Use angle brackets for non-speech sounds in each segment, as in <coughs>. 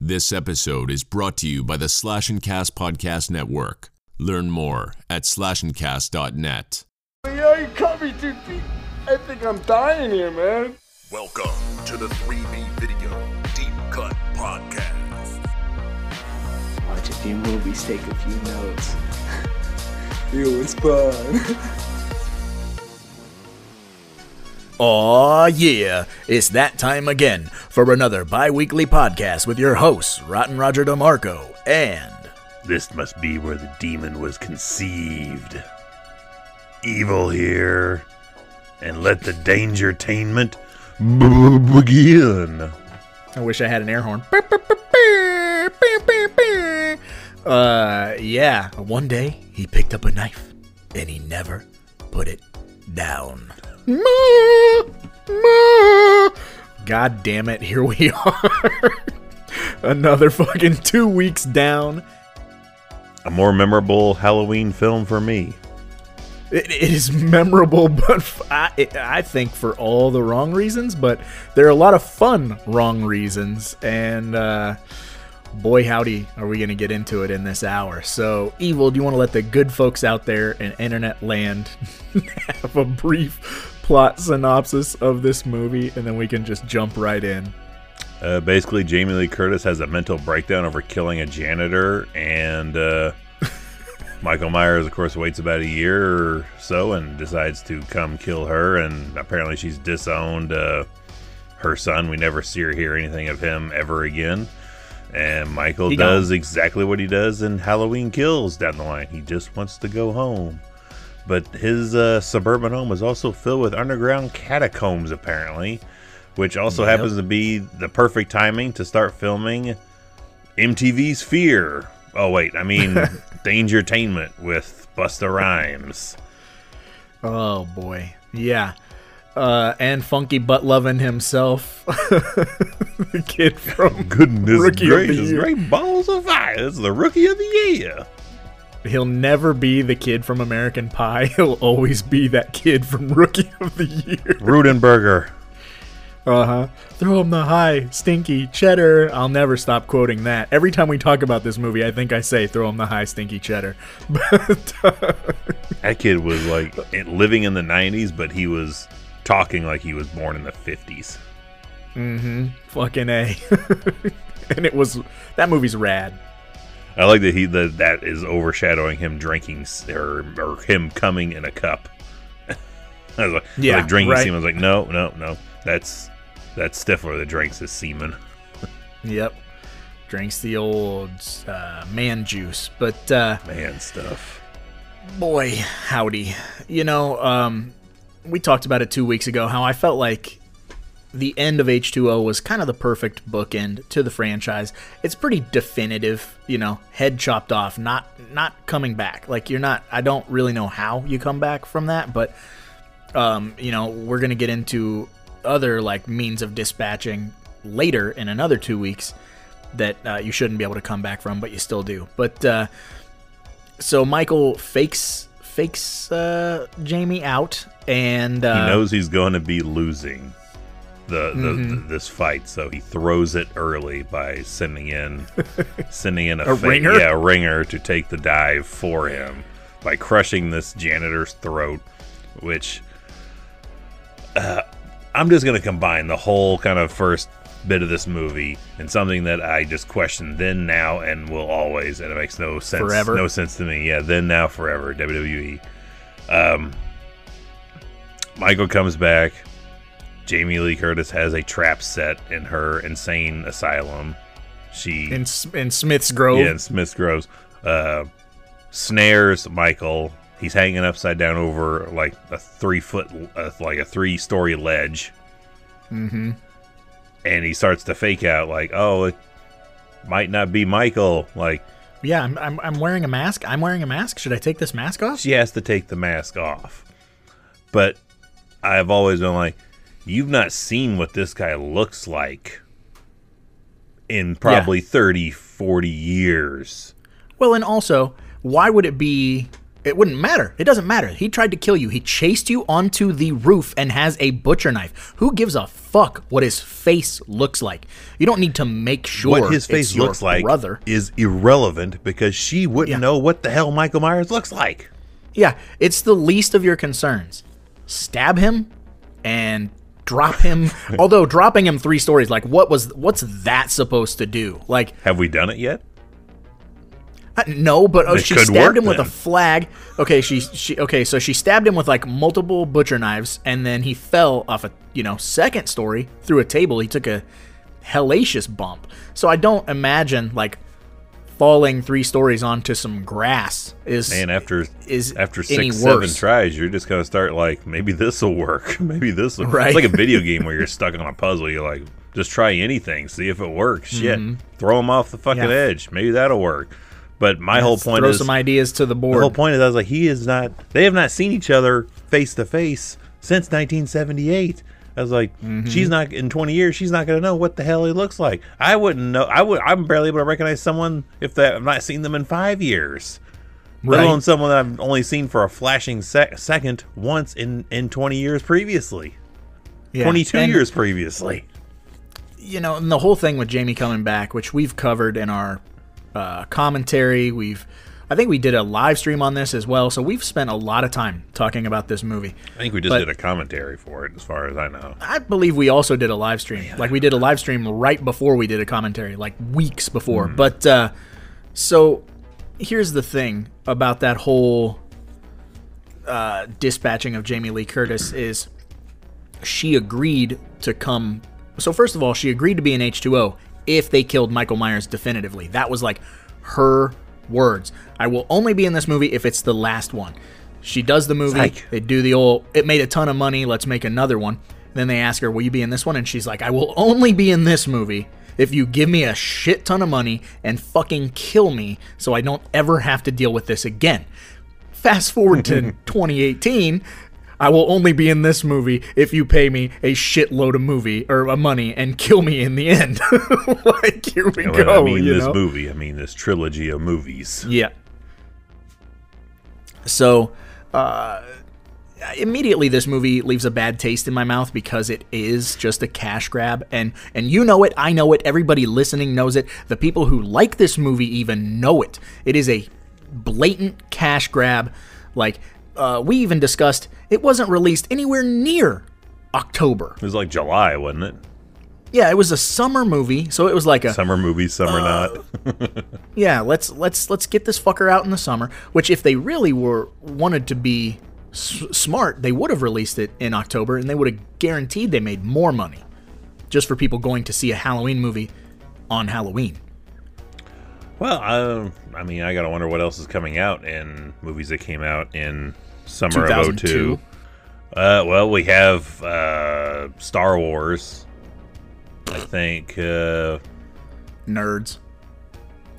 This episode is brought to you by the Slash and Cast Podcast Network. Learn more at slashandcast.net. Yo, you cut me too deep. I think I'm dying here, man. Welcome to the 3B Video Deep Cut Podcast. Watch a few movies, take a few notes. it was fun. Aw, yeah, it's that time again for another bi weekly podcast with your hosts, Rotten Roger DeMarco and. This must be where the demon was conceived. Evil here, and let the dangertainment b- begin. I wish I had an air horn. Uh, yeah, one day he picked up a knife and he never put it down. God damn it, here we <laughs> are. Another fucking two weeks down. A more memorable Halloween film for me. It, it is memorable, <laughs> but f- I, it- I think for all the wrong reasons. But there are a lot of fun wrong reasons, and uh, boy, howdy, are we going to get into it in this hour. So, Evil, do you want to let the good folks out there in internet land <laughs> have a brief plot synopsis of this movie, and then we can just jump right in? Uh, basically, Jamie Lee Curtis has a mental breakdown over killing a janitor, and uh, <laughs> Michael Myers, of course, waits about a year or so and decides to come kill her. And apparently, she's disowned uh, her son. We never see or hear anything of him ever again. And Michael He does gone. exactly what he does in Halloween Kills down the line. He just wants to go home. But his uh, suburban home was also filled with underground catacombs, apparently, which also Yep. happens to be the perfect timing to start filming MTV's Fear. Oh wait, I mean <laughs> Dangertainment with Busta Rhymes. Oh boy, yeah. Uh, and funky butt loving himself, <laughs> the kid from Goodness Rookie of the gracious, year. great balls of fire! It's the rookie of the year. He'll never be the kid from American Pie. <laughs> He'll always be that kid from Rookie of the Year. Rudenberger. Uh huh. Throw him the high, stinky cheddar. I'll never stop quoting that. Every time we talk about this movie, I think I say throw him the high, stinky cheddar. <laughs> But uh, That kid was like living in the '90s, but he was talking like he was born in the '50s. fucking a. <laughs> and it was that movie's rad. I like that he that that is overshadowing him drinking or or him coming in a cup. <laughs> I was like, Yeah, like drinking right. semen. I was like, no, no, no. That's that's Stifler that drinks his semen. <laughs> Yep. Drinks the old uh, man juice, but uh, Man, stuff. boy howdy you know um we talked about it two weeks ago how i felt like the end of h2o was kind of the perfect bookend to the franchise. It's pretty definitive you know head chopped off not not coming back. Like you're not i don't really know how you come back from that but um you know we're gonna get into other like means of dispatching later in another two weeks that uh, you shouldn't be able to come back from but you still do. But uh so Michael fakes fakes uh, Jamie out, and uh, He knows he's going to be losing the, the, Mm-hmm. this fight, so he throws it early by sending in <laughs> sending in a, A fa- ringer? yeah, a ringer to take the dive for him by crushing this janitor's throat, which uh, I'm just going to combine the whole kind of first bit of this movie and something that I just questioned then, now, and will always, and it makes no sense, Forever? no sense to me. Yeah, then, now, forever, WWE. Um, Michael comes back. Jamie Lee Curtis has a trap set in her insane asylum. She in in Smith's Grove. yeah, in Smith's Groves. Uh, snares Michael. He's hanging upside down over like a three foot, uh, like a three story ledge. Mm-hmm. And he starts to fake out like, oh, it might not be Michael. Like Yeah, I'm, I'm I'm wearing a mask. I'm wearing a mask. Should I take this mask off? she has to take the mask off. But I've always been like, you've not seen what this guy looks like in probably thirty, forty 30, 40 years. Well, and also, why would it be It wouldn't matter. It doesn't matter. He tried to kill you. He chased you onto the roof and has a butcher knife. Who gives a fuck what his face looks like? You don't need to make sure what his face looks like brother. is irrelevant because she wouldn't Yeah. know what the hell Michael Myers looks like. Yeah, it's the least of your concerns. Stab him and drop him. <laughs> Although dropping him three stories, like what was what's that supposed to do? Like Have we done it yet? No, but oh, It she stabbed him with a flag. Okay, she she okay, so she stabbed him with like multiple butcher knives, and then he fell off a you know second story through a table. He took a hellacious bump. So I don't imagine like falling three stories onto some grass is And after is after six, seven tries, you're just gonna start like maybe this will work. <laughs> maybe this will. Right. It's like a video game where you're stuck on a puzzle. You're like, just try anything, see if it works. Shit, throw them off the fucking Mm-hmm. Yeah. edge. Maybe that'll work. But my whole point throw is some ideas to the board the whole point is I was like, he is not. They have not seen each other face to face since 1978. I was like, Mm-hmm. she's not in 20 years. She's not gonna know what the hell he looks like. I wouldn't know. I would. I'm barely able to recognize someone if that I've not seen them in five years. Let Right. alone someone that I've only seen for a flashing sec- second once in in 20 years previously. Yeah. 22 And, years previously. you know, and the whole thing with Jamie coming back, which we've covered in our uh, commentary, we've, I think we did a live stream on this as well. So we've spent a lot of time talking about this movie. I think we just But- did a commentary for it, as far as I know. I believe we also did a live stream. Like we did a live stream right before we did a commentary, like weeks before. But uh, so here's the thing about that whole uh, dispatching of Jamie Lee Curtis is she agreed to come. So first of all, she agreed to be in H2O if they killed Michael Myers definitively. That was like her words. I will only be in this movie if it's the last one. She does the movie. Psych. They do the old. It made a ton of money. Let's make another one. Then they ask her, "Will you be in this one?" And she's like, "I will only be in this movie if you give me a shit ton of money and fucking kill me, so I don't ever have to deal with this again." Fast forward to <laughs> 2018. I will only be in this movie if you pay me a shitload of movie or uh, money and kill me in the end. <laughs> like here we when go. I mean this know? movie. I mean this trilogy of movies. Yeah. So, uh, immediately this movie leaves a bad taste in my mouth because it is just a cash grab, and and you know it, I know it, everybody listening knows it. The people who like this movie even know it. It is a blatant cash grab. Like uh, we even discussed, it wasn't released anywhere near October. It was like July, wasn't it? Yeah, it was a summer movie, so it was like a Summer movie, summer Uh, not. <laughs> yeah, let's let's let's get this fucker out in the summer. Which, if they really were wanted to be s- smart, they would have released it in October, and they would have guaranteed they made more money, just for people going to see a Halloween movie on Halloween. Well, um, I mean, I gotta wonder what else is coming out in movies that came out in summer of 2002. 02. Uh, well, we have uh, Star Wars. I think uh, Nerds.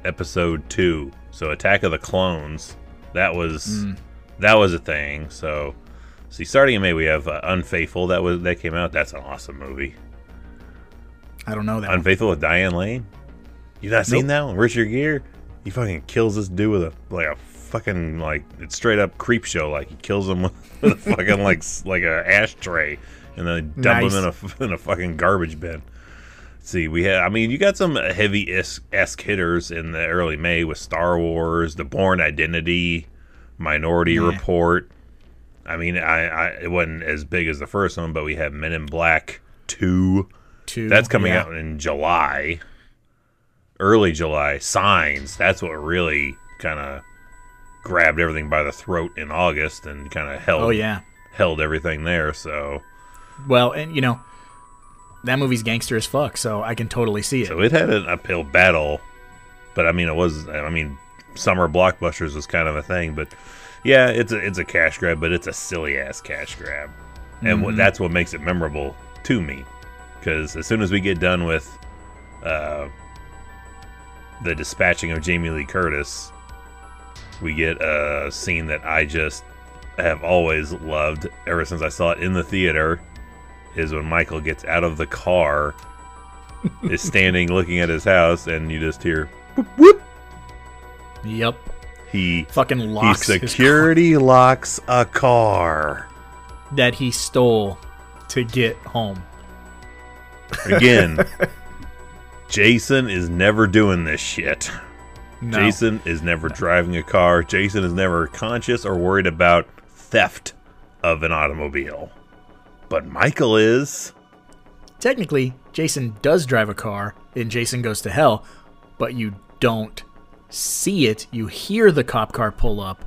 episode two. So Attack of the Clones. That was Hmm. that was a thing. So see, starting in May we have uh, Unfaithful. That was that came out. That's an awesome movie. I don't know that. one. Unfaithful with Diane Lane. You not seen that one? Richard Gere. He fucking kills this dude with a like a fucking like it's straight up creep show. Like he kills him with, <laughs> with a fucking like like a ashtray, and then dump Nice. him in a in a fucking garbage bin. see, we had. I mean, you got some heavy esque hitters in the early May with Star Wars, The Born Identity, Minority Yeah. Report. I mean, I, I it wasn't as big as the first one, but we have Men in Black Two. Two. That's coming yeah. out in July, early July. Signs. That's what really kind of grabbed everything by the throat in August and kind of held. Oh yeah. held everything there. So, Well, and you know, that movie's gangster as fuck, so I can totally see it. so it had an uphill battle, but I mean, it was. I mean, summer blockbusters was kind of a thing, but yeah, it's a it's a cash grab, but it's a silly ass cash grab, and what, that's what makes it memorable to me. Because as soon as we get done with uh, the dispatching of Jamie Lee Curtis, we get a scene that I just have always loved ever since I saw it in the theater. Is when Michael gets out of the car, <laughs> is standing looking at his house, and you just hear whoop whoop. Yep. He fucking he locks his security locks a car that he stole to get home. Again, <laughs> Jason is never doing this shit. No. Jason is never driving a car. Jason is never conscious or worried about theft of an automobile. But Michael is. Technically, Jason does drive a car in Jason Goes to Hell, but you don't see it. You hear the cop car pull up.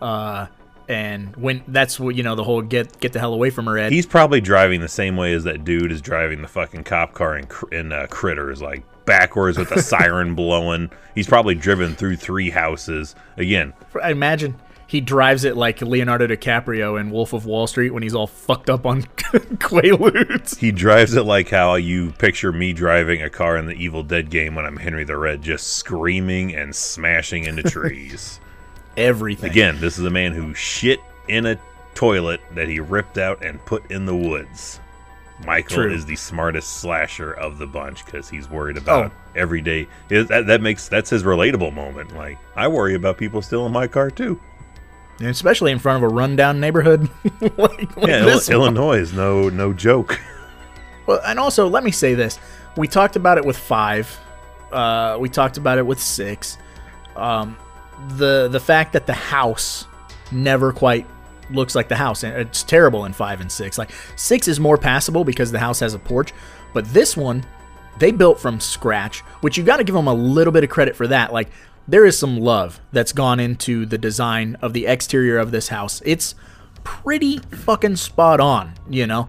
Uh, and when that's what you know the whole get get the hell away from her Ed. He's probably driving the same way as that dude is driving the fucking cop car in, in uh, Critters, like backwards with the siren blowing. He's probably driven through three houses. Again, I imagine he drives it like Leonardo DiCaprio in Wolf of Wall Street when he's all fucked up on <laughs> Quaaludes. he drives it like how you picture me driving a car in the Evil Dead game when I'm Henry the Red, just screaming and smashing into <laughs> trees. Everything. Again, this is a man who shit in a toilet that he ripped out and put in the woods. Michael True. is the smartest slasher of the bunch because he's worried about Oh. every day. It- That, that makes that's his relatable moment. Like I worry about people stealing my car too. And especially in front of a rundown neighborhood <laughs> like, like Yeah, this Ill- one. Illinois is no no joke. <laughs> Well, and also let me say this: we talked about it with five, uh, we talked about it with six. Um, the the fact that the house never quite looks like the house, and it's terrible in five and six. Like six is more passable because the house has a porch, but this one they built from scratch, which you got to give them a little bit of credit for that. Like there is some love that's gone into the design of the exterior of this house. It's pretty fucking spot on, you know.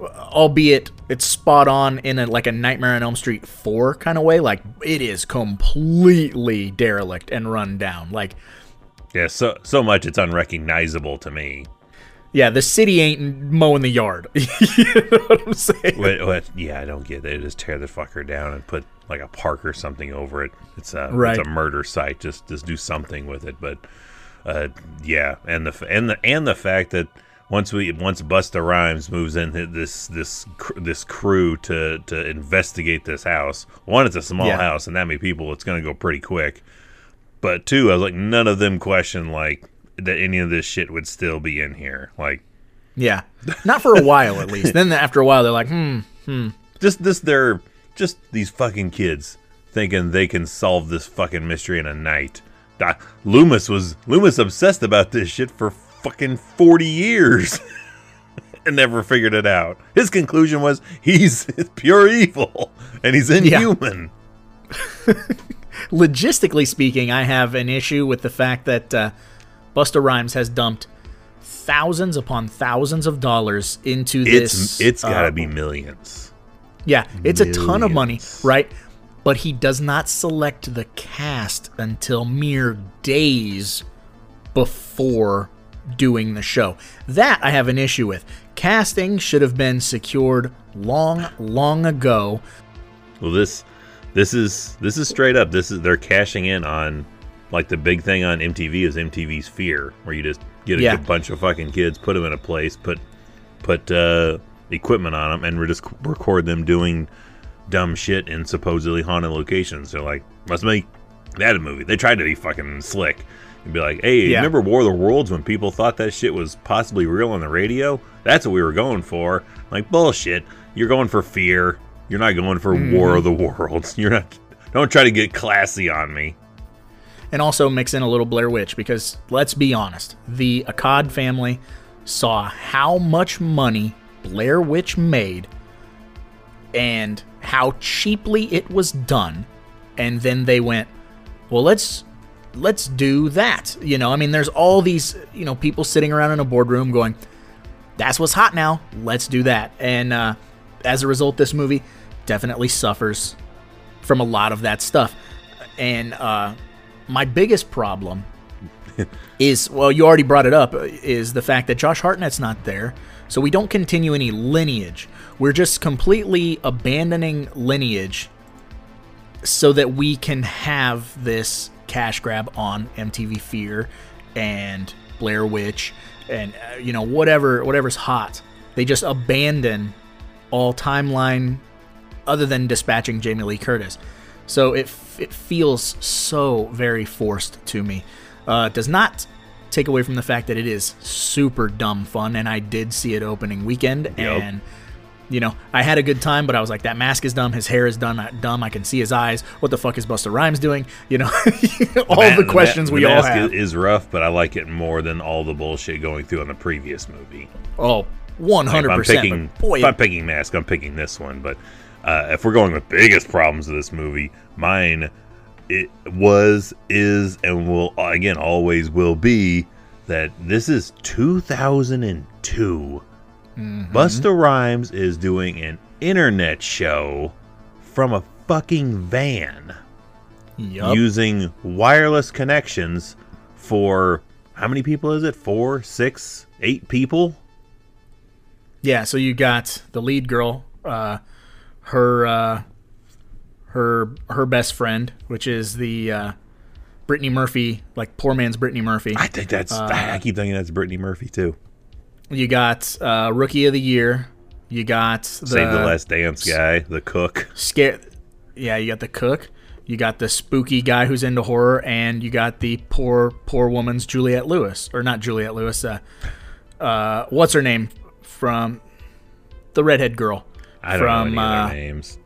Albeit it's spot on in a like a Nightmare on Elm Street 4 kind of way. Like it is completely derelict and run down. Like Yeah, so so much it's unrecognizable to me. yeah, the city ain't mowing the yard. <laughs> you know what I'm saying? What, what, yeah, I don't get it. They just tear the fucker down and put like a park or something over it. It's a Right. it's a murder site. Just just do something with it. But uh, yeah, and the and the and the fact that once we once Busta Rhymes moves in this this this crew to to investigate this house. One, it's a small Yeah. house, and that many people, it's gonna go pretty quick. But two, I was like, none of them question like that any of this shit would still be in here. Like Yeah. Not for a while at least. Then after a while they're like, "Hmm, hmm. just this they're just these fucking kids thinking they can solve this fucking mystery in a night. Doc, Loomis was Loomis obsessed about this shit for fucking 40 years <laughs> and never figured it out. His conclusion was he's <laughs> pure evil and he's inhuman. <laughs> logistically speaking, I have an issue with the fact that uh, Busta Rhymes has dumped thousands upon thousands of dollars into It's this. it's got to uh, be millions. yeah, it's a ton of money, right? But he does not select the cast until mere days before doing the show. That I have an issue with. Casting should have been secured long, long ago. Well, this this is this is straight up. This is they're cashing in on like the big thing on MTV is MTV's Fear, where you just get a Yeah. bunch of fucking kids, put them in a place, put put uh, equipment on them, and we just record them doing dumb shit in supposedly haunted locations. They're like, let's make that a movie. They tried to be fucking slick and be like, hey, Yeah. remember War of the Worlds when people thought that shit was possibly real on the radio? That's what we were going for. Like bullshit. You're going for fear. You're not going for War of the Worlds. <laughs> You're not. Don't try to get classy on me. and also mix in a little Blair Witch because let's be honest, the Akkad family saw how much money Blair Witch made and how cheaply it was done, and then they went, "Well, let's let's do that." You know, I mean, there's all these you know people sitting around in a boardroom going, "That's what's hot now. Let's do that." And uh, as a result, this movie definitely suffers from a lot of that stuff. And uh, my biggest problem <laughs> is well, you already brought it up, is the fact that Josh Hartnett's not there. So we don't continue any lineage. We're just completely abandoning lineage so that we can have this cash grab on MTV Fear and Blair Witch and uh, you know whatever whatever's hot. They just abandon all timeline other than dispatching Jamie Lee Curtis. So it it feels so very forced to me. Uh, does not take away from the fact that it is super dumb fun, and I did see it opening weekend, and you know I had a good time. But I was like, that mask is dumb, his hair is done dumb. I can see his eyes. What the fuck is Busta Rhymes doing? You know, <laughs> all Ma- the questions ma- we the all have. Is, is rough, but I like it more than all the bullshit going through in the previous movie. oh, one Like, hundred if I'm percent. picking, Boy, if I'm picking mask, I'm picking this one. But uh, if we're going with biggest problems of this movie, mine it was, is, and will again always will be that this is 2002. Mm-hmm. Busta Rhymes is doing an internet show from a fucking van yup. using wireless connections for how many people is it? Four, six, eight people? Yeah, so you got the lead girl, uh, her uh, her her best friend, which is the uh, Brittany Murphy, like poor man's Brittany Murphy. I think that's. Uh, I keep thinking that's Brittany Murphy too. You got uh, rookie of the year. You got the, Save the Last Dance guy, the cook. scare. Yeah, you got the cook. You got the spooky guy who's into horror, and you got the poor poor woman's Juliette Lewis, or not Juliette Lewis. Uh, uh, what's her name from the redhead girl? I don't from know any uh, of their names.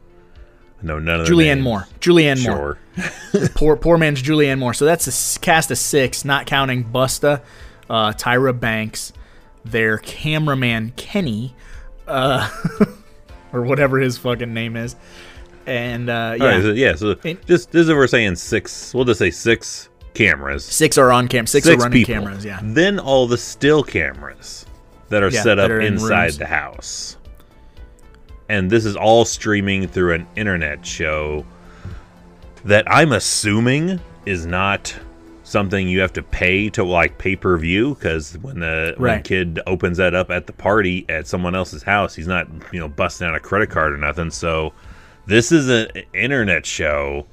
I know none of Julianne names. Moore. Julianne Moore. <laughs> Poor poor man's Julianne Moore. So that's a cast of six, not counting Busta, uh, Tyra Banks, their cameraman Kenny, uh, <laughs> or whatever his fucking name is, and uh, yeah, right, so, yeah. So just this is we're saying six. We'll just say six cameras. six are on cam, six, are running cameras. Yeah, Then all the still cameras that are Yeah, set up are in inside the house. And this is all streaming through an internet show that I'm assuming is not something you have to pay to like pay per view because when the when kid opens that up at the party at someone else's house, he's not you know busting out a credit card or nothing. So this is an internet show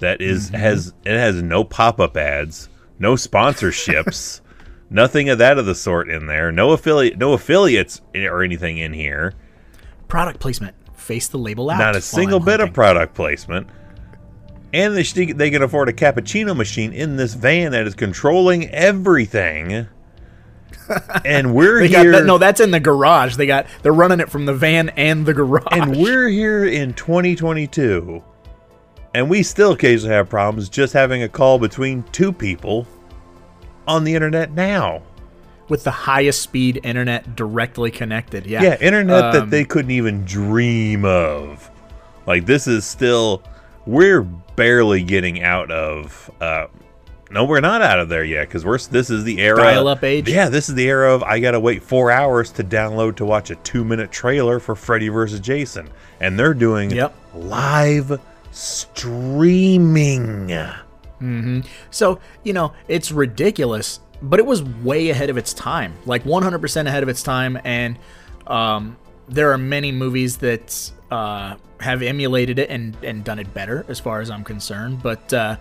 that is- Mm-hmm. has it has no pop up ads, no sponsorships, <laughs> nothing of that of the sort in there. No affiliate, no affiliates or anything in here. Product placement. Face the label out. Not a single bit of product placement. And they they can afford a cappuccino machine in this van that is controlling everything. <laughs> and we're here. that, no, that's in the garage. They got they're running it from the van and the garage. and we're here in 2022 and we still occasionally have problems just having a call between two people on the internet now with the highest speed internet directly connected. Yeah, yeah internet that Um, they couldn't even dream of like this is still we're barely getting out of uh no we're not out of there yet because we're this is the era Dial-up age? yeah this is the era of i gotta wait four hours to download to watch a two minute trailer for freddy vs jason and they're doing Yep. live streaming So, you know, it's ridiculous, but it was way ahead of its time. Like 100% ahead of its time. And um, there are many movies that uh, have emulated it and, and done it better, as far as I'm concerned. But, uh,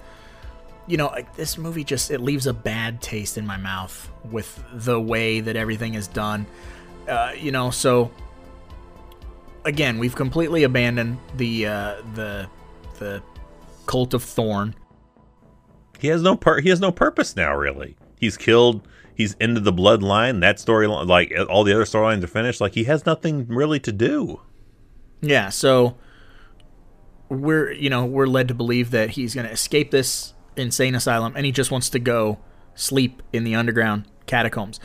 you know, this movie just, it leaves a bad taste in my mouth with the way that everything is done. Uh, you know, so again, we've completely abandoned the, uh, the, the cult of Thorn. he has no part he has no purpose now really he's killed he's into the bloodline that storyline like all the other storylines are finished like he has nothing really to do Yeah, so we're you know we're led to believe that he's going to escape this insane asylum and he just wants to go sleep in the underground catacombs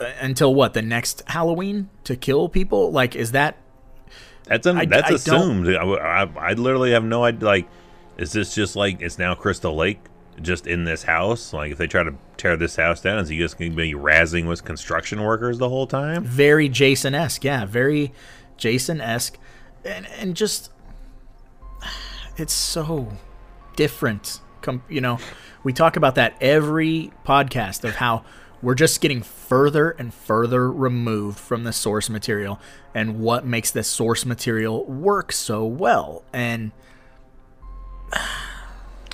Uh, until what the next Halloween to kill people. Like, is that That's un- I- that's I assumed. I, I, I literally have no idea. Like, is this just like it's now Crystal Lake, just in this house? Like, if they try to tear this house down, is he just going to be razzing with construction workers the whole time? very Jason esque? Yeah, very Jason esque, and and just it's so different. Com- you know, we talk about that every podcast of how we're just getting further and further removed from the source material and what makes the source material work so well. And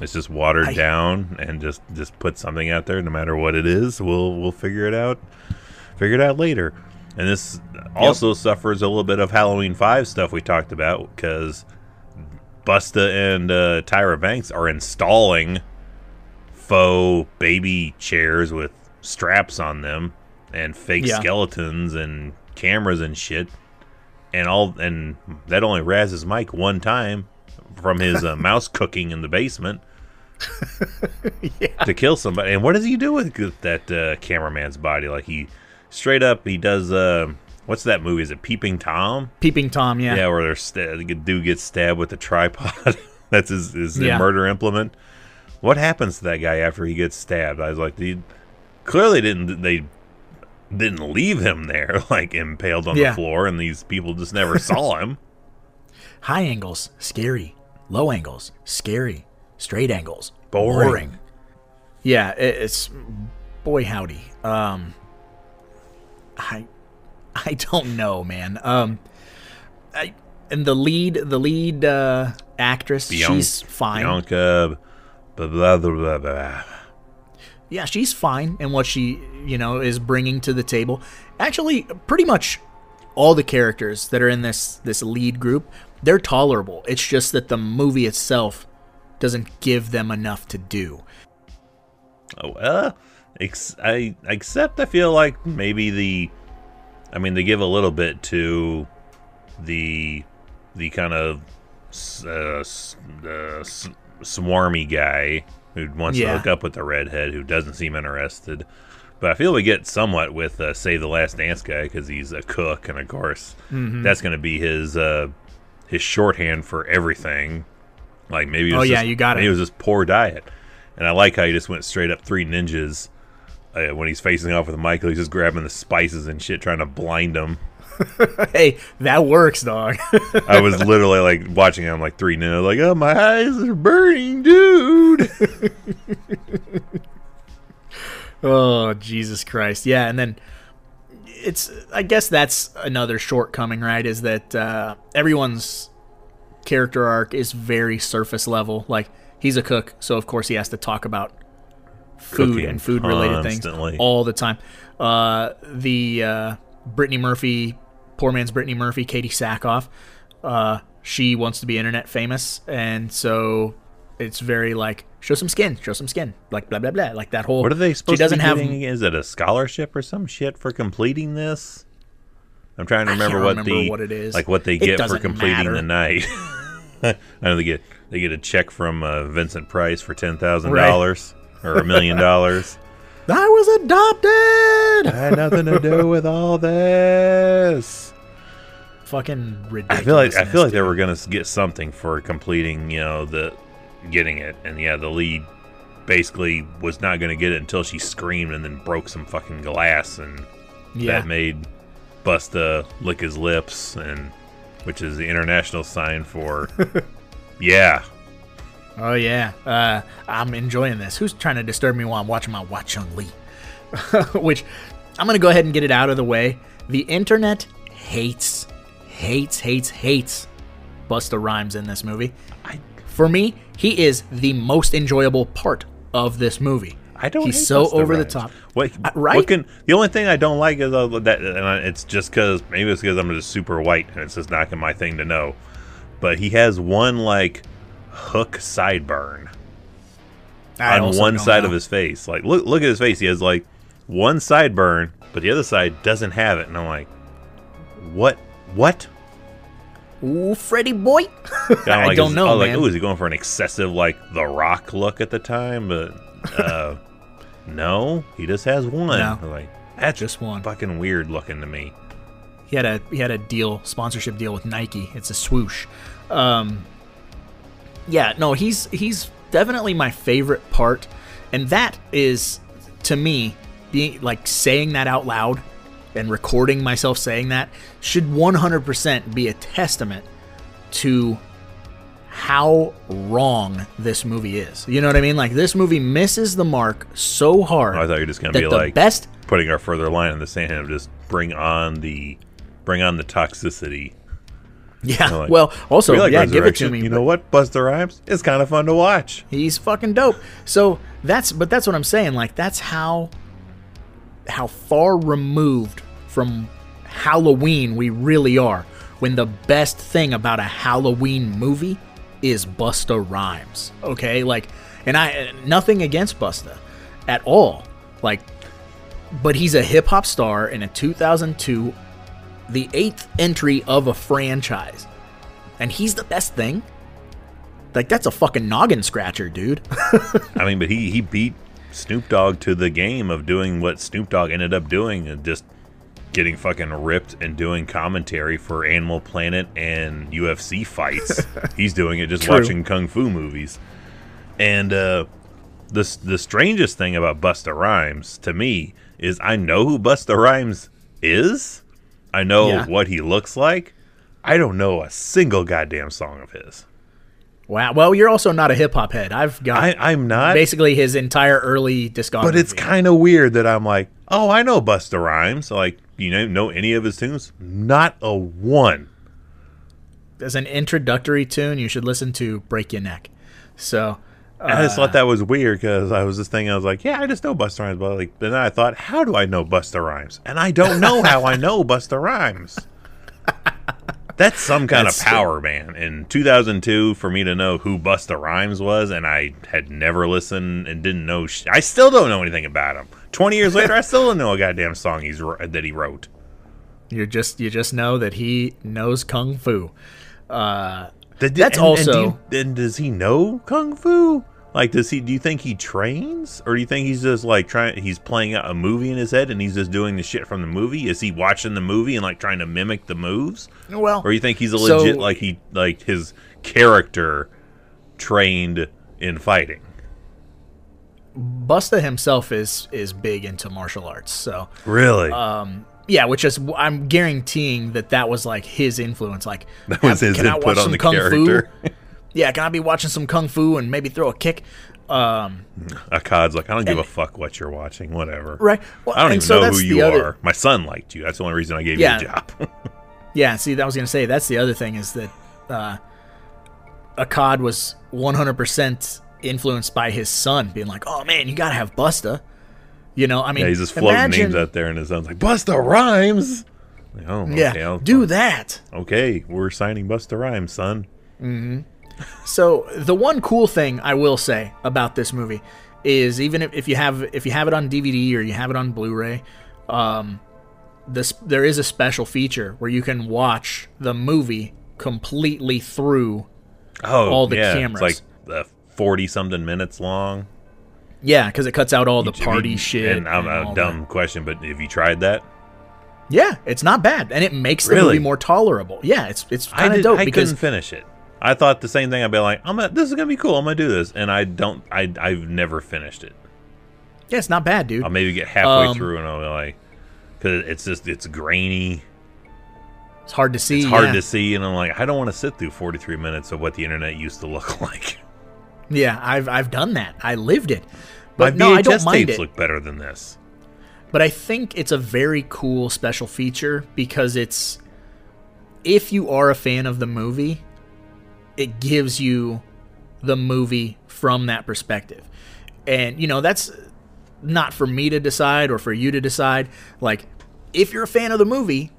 It's just watered I- down and just just put something out there, no matter what it is. We'll we'll figure it out. Figure it out later. And this also suffers a little bit of Halloween Five stuff we talked about because Busta and uh, Tyra Banks are installing faux baby chairs with straps on them and fake Yeah. skeletons and cameras and shit. And all and that only razzes Mike one time from his uh, mouse cooking in the basement <laughs> to kill somebody. And what does he do with that uh, cameraman's body? Like he straight up he does uh, what's that movie? Is it Peeping Tom? Peeping Tom, yeah. Yeah, where there's sta- the dude gets stabbed with a tripod. <laughs> That's his, his Yeah. murder implement. What happens to that guy after he gets stabbed? I was like, they clearly didn't they didn't leave him there <laughs> like impaled on Yeah. the floor, and these people just never saw him. High angles, scary. Low angles, scary. Straight angles, Boring. Yeah, it's boy howdy. Um, I I don't know, man. Um, I and the lead the lead uh, actress, she's fine. Bianca, blah blah blah. blah. yeah, she's fine and what she, you know, is bringing to the table. Actually, pretty much all the characters that are in this this lead group, they're tolerable. It's just that the movie itself doesn't give them enough to do. Oh, uh, ex- I except I feel like maybe the, I mean, they give a little bit to the the kind of uh, uh, swarmy guy who wants to hook up with the redhead who doesn't seem interested. But I feel we get somewhat with uh, Save the Last Dance guy because he's a cook, and of course Mm-hmm. that's going to be his uh, his shorthand for everything. Like maybe it Oh, was yeah, you got it. maybe it was just poor diet. And I like how he just went straight up three ninjas uh, when he's facing off with Michael. He's just grabbing the spices and shit, trying to blind him. <laughs> Hey, that works, dog. I was <laughs> literally like watching him like three ninjas, like, oh my eyes are burning, dude. <laughs> Oh, Jesus Christ. Yeah, and then it's I guess that's another shortcoming, right? Is that uh, everyone's character arc is very surface level. Like he's a cook, so of course he has to talk about food Cooking and food related things all the time. Uh, the uh, Brittany Murphy, poor man's Brittany Murphy, Katee Sackhoff, uh, she wants to be internet famous, and so it's very like show some skin, show some skin, like blah blah blah, like that whole. What are they supposed she doesn't to be have getting? Is it a scholarship or some shit for completing this? I'm trying to remember what remember the what it is. like what they get for completing matter. the night. <laughs> I know they get they get a check from uh, Vincent Price for ten thousand Right. dollars or a million <laughs> dollars. I was adopted. I had nothing to do with all this. Fucking ridiculous. I feel like I feel like they were gonna get something for completing, you know, the getting it, and yeah, the lead basically was not gonna get it until she screamed and then broke some fucking glass, and yeah. that made Busta lick his lips, and which is the international sign for <laughs> yeah. Oh yeah. Uh, I'm enjoying this. Who's trying to disturb me while I'm watching my Watch Chung Lee? <laughs> Which I'm gonna go ahead and get it out of the way. The internet hates, hates, hates, hates Busta Rhymes in this movie. For me, he is the most enjoyable part of this movie. I don't. He's so over the top. What, Uh, right? What can, the only thing I don't like is uh, that, and I- it's just because maybe it's because I'm just super white and it's just not my thing to know. But he has one like hook sideburn I on one side know. of his face. Like look, look at his face. He has like one sideburn, but the other side doesn't have it. And I'm like, what? What? Ooh, Freddy boy. <laughs> Kinda I don't is- know, I was man. like, oh, is he going for an excessive like The Rock look at the time? But uh, <laughs> no, he just has one. No. Like that's Just one. Fucking weird looking to me. He had a he had a deal sponsorship deal with Nike. It's a swoosh. Um, yeah, no, he's he's definitely my favorite part, and that is to me being like saying that out loud and recording myself saying that should 100% be a testament to how wrong this movie is. You know what I mean? Like this movie misses the mark so hard. Oh, I thought you were just gonna be like best putting our further line in the sand and just bring on the bring on the toxicity. Yeah. like, well, also we like yeah, give it to me. You know what, Busta Rhymes? It's kind of fun to watch. He's fucking dope. So that's but that's what I'm saying. Like that's how how far removed from Halloween we really are. When the best thing about a Halloween movie is Busta Rhymes. Okay, like, and I nothing against Busta at all. Like, but he's a hip hop star in a 2002, the eighth entry of a franchise, and he's the best thing. Like, that's a fucking noggin scratcher, dude. <laughs> I mean, but he he beat Snoop Dogg to the game of doing what Snoop Dogg ended up doing and just getting fucking ripped and doing commentary for Animal Planet and UFC fights. <laughs> He's doing it just True. watching kung fu movies. And uh the the strangest thing about Busta Rhymes to me is I know who Busta Rhymes is. I know Yeah. what he looks like. I don't know a single goddamn song of his. Wow. Well, you're also not a hip hop head. I've got I, I'm not. basically his entire early discography. But it's kind of weird that I'm like, oh, I know Busta Rhymes. Like, you know, know any of his tunes? Not a one. as an introductory tune, you should listen to "Break Your Neck." So, And I just thought uh, that was weird because I was just thinking, I was like, yeah, I just know Busta Rhymes. But like, then I thought, how do I know Busta Rhymes? And I don't know how I know Busta Rhymes. <laughs> That's some kind That's of power, man. In 2002, for me to know who Busta Rhymes was, and I had never listened and didn't know. Sh- I still don't know anything about him. 20 years later, I still don't know a goddamn song he's that he wrote. you just you just know that he knows kung fu. Uh, That's and- and do also- you- and does he know kung fu? Like, does he? Do you think he trains, or do you think he's just like trying? He's playing out a movie in his head, and he's just doing the shit from the movie. Is he watching the movie and like trying to mimic the moves, well, or you think he's a So- legit like he like his character trained in fighting? Busta himself is is big into martial arts. So Really? Um, yeah, which is I'm guaranteeing that that was like his influence. Like that was his can I input watch on some the kung character. fu? <laughs> Yeah, can I be watching some kung fu and maybe throw a kick? Um, Akkad's like, I don't give And- a fuck what you're watching, whatever. right. Well, I don't even so know who you other- are. My son liked you. That's the only reason I gave Yeah. you a job. <laughs> Yeah, see, that was gonna say that's the other thing is that uh, Akkad was 100% influenced by his son, being like, "Oh man, you gotta have Busta." You know, I mean, yeah, he's just floating imagine, names out there, and his son's like, Busta Rhymes. Like, oh, Yeah, I'll- do that. Okay, we're signing Busta Rhymes, son. So the one cool thing I will say about this movie is even if, if you have if you have it on DVD or you have it on Blu-ray, um, this there is a special feature where you can watch the movie completely through. Oh, All the yeah, cameras. It's like uh, forty something minutes long. Yeah, because it cuts out all the Have you- party shit. And I'm and a that. dumb question, but have you tried that? Yeah, it's not bad, and it makes the Really? movie more tolerable. Yeah, it's it's kind of dope I because couldn't finish it. I thought the same thing. I'd be like, I'm gonna, this is gonna be cool. I'm gonna do this, and I don't. I I've never finished it. yeah, it's not bad, dude. I'll maybe get halfway Um, through, and I'll be like, because it's just it's grainy. It's hard to see. It's hard yeah. to see, and I'm like, I don't want to sit through 43 minutes of what the internet used to look <laughs> like. Yeah, I've I've done that. I lived it. My But no, I don't VHS mind tapes it. look better than this. But I think it's a very cool special feature because it's if you are a fan of the movie, it gives you the movie from that perspective. And you know, that's not for me to decide or for you to decide. Like if you're a fan of the movie,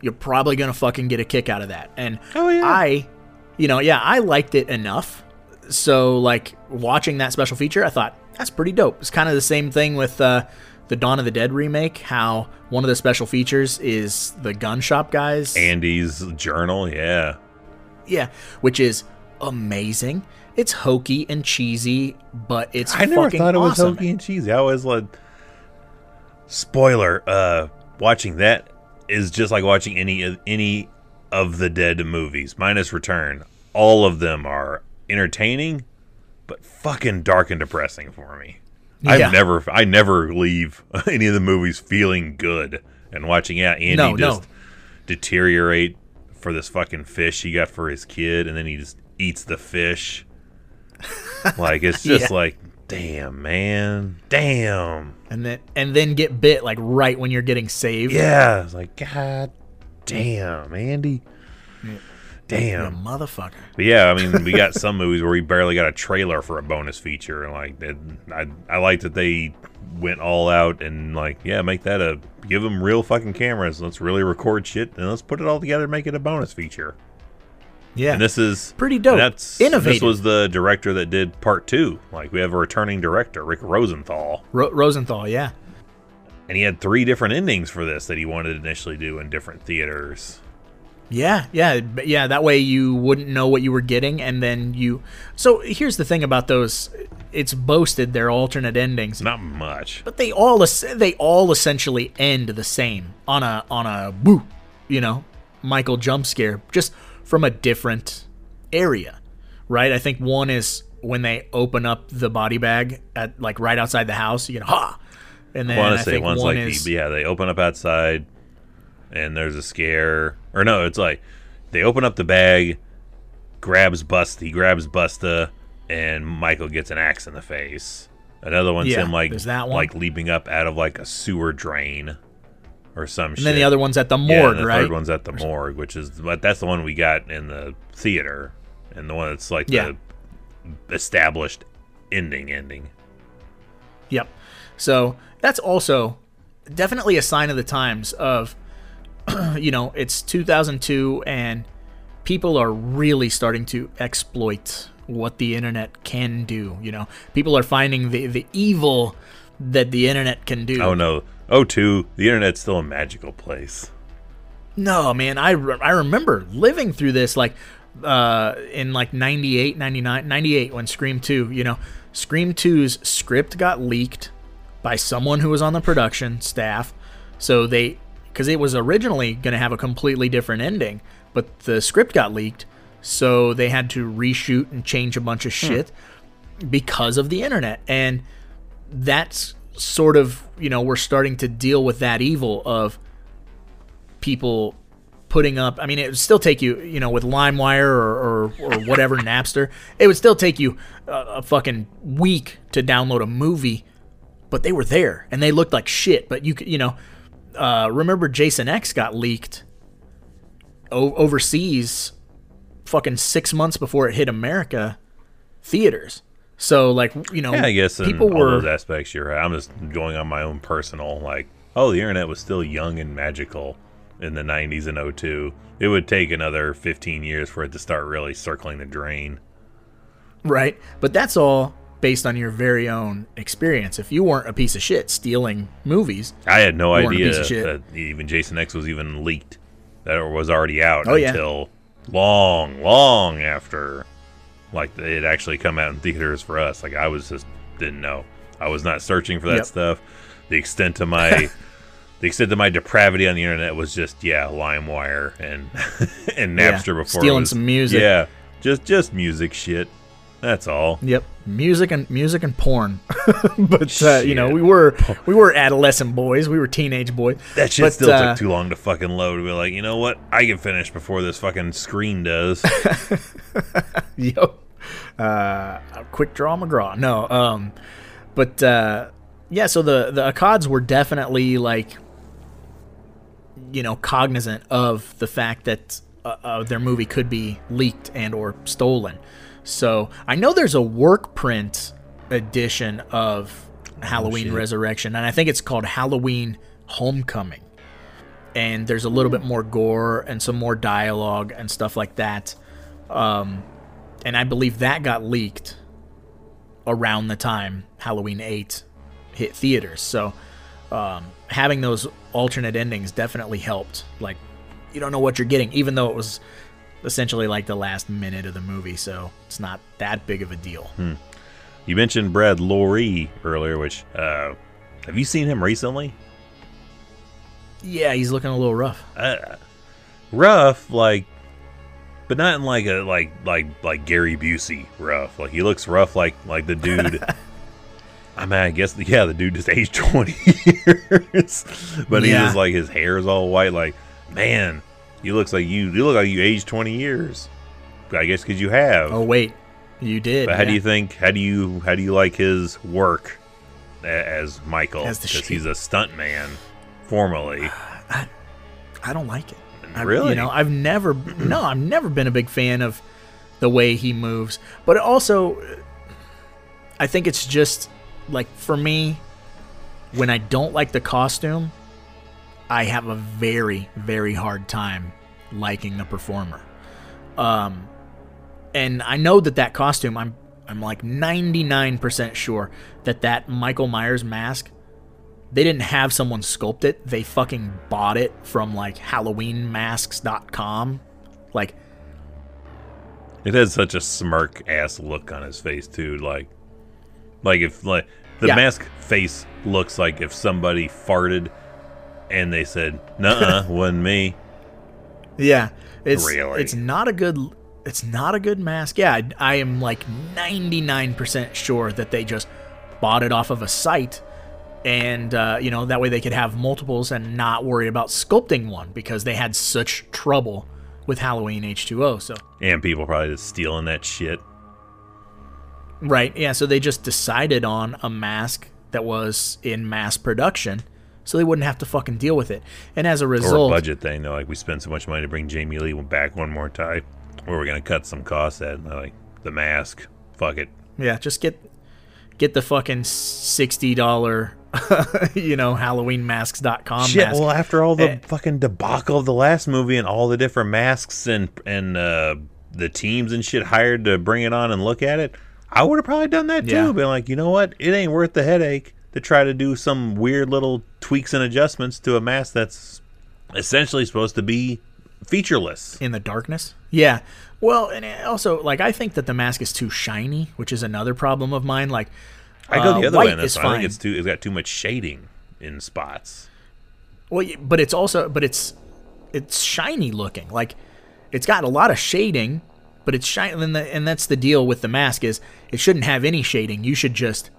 you're probably going to fucking get a kick out of that. And Oh, yeah. I you know, yeah, I liked it enough. So like watching that special feature, I thought that's pretty dope. It's kind of the same thing with uh, the Dawn of the Dead remake. How one of the special features is the gun shop guys. Andy's journal, yeah. Yeah, which is amazing. It's hokey and cheesy, but it's I never thought it was awesome. hokey and cheesy. I was like. Spoiler: uh, Watching that is just like watching any of- any of the dead movies, minus Return. All of them are entertaining, but fucking dark and depressing for me. Yeah. I've never, I never leave <laughs> any of the movies feeling good. And watching yeah, Andy No, no. just deteriorate for this fucking fish he got for his kid, and then he just eats the fish. like it's <laughs> just Yeah. like, damn, man, damn. and then and then get bit like right when you're getting saved. Yeah, it's like, god damn, Andy. You Damn. motherfucker. But yeah, I mean, we got some <laughs> movies where we barely got a trailer for a bonus feature, and like, that, I I like that they went all out and like, yeah, make that a give them real fucking cameras. Let's really record shit and let's put it all together and make it a bonus feature. Yeah. And this is Pretty dope. That's Innovative. This was the director that did part two. Like we have a returning director, Rick Rosenthal, Ro- Rosenthal, yeah. and he had three different endings for this that he wanted to initially do in different theaters. Yeah, yeah, yeah. That way you wouldn't know what you were getting, and then you. So here's the thing about those: it's boasted they're alternate endings, Not much. but they all they all essentially end the same on a on a woo, you know, Michael jump scare, just from a different area, right? I think one is when they open up the body bag at like right outside the house, you get ha, and then I want I to say think one's one like is the, yeah, they open up outside, and there's a scare, or no, it's like they open up the bag, grabs Bust, he grabs Busta, and Michael gets an axe in the face. Another one's Yeah, him like that one. like leaping up out of like a sewer drain, or some. Shit. And then the other one's at the yeah, morgue, and the right? third one's at the morgue, which is but that's the one we got in the theater, and the one that's like Yeah. the established ending ending. Yep. So that's also definitely a sign of the times of, <clears throat> you know, it's 2002 and people are really starting to exploit what the internet can do. You know, people are finding the, the evil that the internet can do. Oh no, oh two, the internet's still a magical place. No, man, I, re- I remember living through this like uh, in like 98, 99, 98 when Scream 2, you know, Scream 2's script got leaked by someone who was on the production staff. So they, because it was originally going to have a completely different ending, but the script got leaked. So they had to reshoot and change a bunch of shit because of the internet. And that's sort of, you know, we're starting to deal with that evil of people putting up i mean it would still take you you know with limewire or, or, or whatever <laughs> napster it would still take you a, a fucking week to download a movie but they were there and they looked like shit but you could you know uh, remember jason x got leaked o- overseas fucking six months before it hit america theaters so like you know Yeah, I guess people were those aspects you're right. I'm just going on my own personal like, oh, the internet was still young and magical in the 90s and 02. It would take another 15 years for it to start really circling the drain. Right. But that's all based on your very own experience. If you weren't a piece of shit stealing movies, I had no You weren't a idea piece of shit. that even Jason X was even leaked. That was already out Oh, yeah. Long, long after like it had actually come out in theaters for us. Like I was just didn't know. I was not searching for that Yep. stuff. The extent of my <laughs> the extent of my depravity on the internet was just yeah, LimeWire and <laughs> and Yeah, Napster before it stealing was- some music. Yeah, just just music shit. That's all. yep, music and music and porn. <laughs> but uh, you know, we were we were adolescent boys, we were teenage boys. That shit But, still uh, took too long to fucking load. To be like, you know what? I can finish before this fucking screen does. <laughs> Yo, uh, quick draw McGraw. No, um, but uh, yeah. So the the Akkads were definitely like, you know, cognizant of the fact that uh, uh, their movie could be leaked and or stolen. So I know there's a work print edition of Halloween Resurrection, and I think it's called Halloween Homecoming. And there's a little bit more gore and some more dialogue and stuff like that Um, and I believe that got leaked around the time Halloween 8 hit theaters. So um, having those alternate endings definitely helped. Like, you don't know what you're getting, even though it was essentially like the last minute of the movie, so it's not that big of a deal. You mentioned Brad Loree earlier, which uh, have you seen him recently? Yeah, he's looking a little rough. Uh, rough, like, but not in like a like like like Gary Busey rough. Like he looks rough, like like the dude. <laughs> I mean, I guess yeah, the dude just aged <laughs> twenty years, but he Yeah. just like his hair is all white. Like, man, you looks like you you look like you aged twenty years. I guess because you have. Oh wait, you did. But how do you think? How do you how do you like his work as Michael? Because he's a stunt man, formerly. Uh, I don't like it. I- Really? you know, I've never no, I've never been a big fan of the way he moves. But also I think it's just like for me when I don't like the costume, I have a very very hard time liking the performer. Um, and I know that that costume, I'm I'm like 99% sure that that Michael Myers mask, they didn't have someone sculpt it. They fucking bought it from like HalloweenMasks.com. Like, It has such a smirk ass look on his face too. Like, like if like the Yeah. mask face looks like if somebody farted and they said, "Nuh-uh, wasn't me." Yeah, it's Really? it's not a good it's not a good mask. Yeah, I, I am like 99% sure that they just bought it off of a site and uh, you know that way they could have multiples and not worry about sculpting one because they had such trouble with Halloween H2O. So And people probably just stealing that shit. Right. Yeah. So they just decided on a mask that was in mass production, so they wouldn't have to fucking deal with it. And as a Or a result, budget thing. They're like, we spent so much money to bring Jamie Lee back one more time. Where we're gonna cut some costs at? Like, the mask. Fuck it. yeah, just get get the fucking sixty dollar, <laughs> you know, HalloweenMasks.com Shit. mask. Well, after all the Eh. fucking debacle of the last movie and all the different masks and and uh, the teams and shit hired to bring it on and look at it, I would have probably done that too. Yeah. Been like, you know what? It ain't worth the headache to try to do some weird little tweaks and adjustments to a mask that's essentially supposed to be featureless. in the darkness. Yeah. Well, and also like I think that the mask is too shiny, which is another problem of mine. Like I go uh, the other white way on this. I think it's too. It's got too much shading in spots. Well, but it's also but it's it's shiny looking. Like it's got a lot of shading, but it's shiny. And, the, and that's the deal with the mask is it shouldn't have any shading. You should just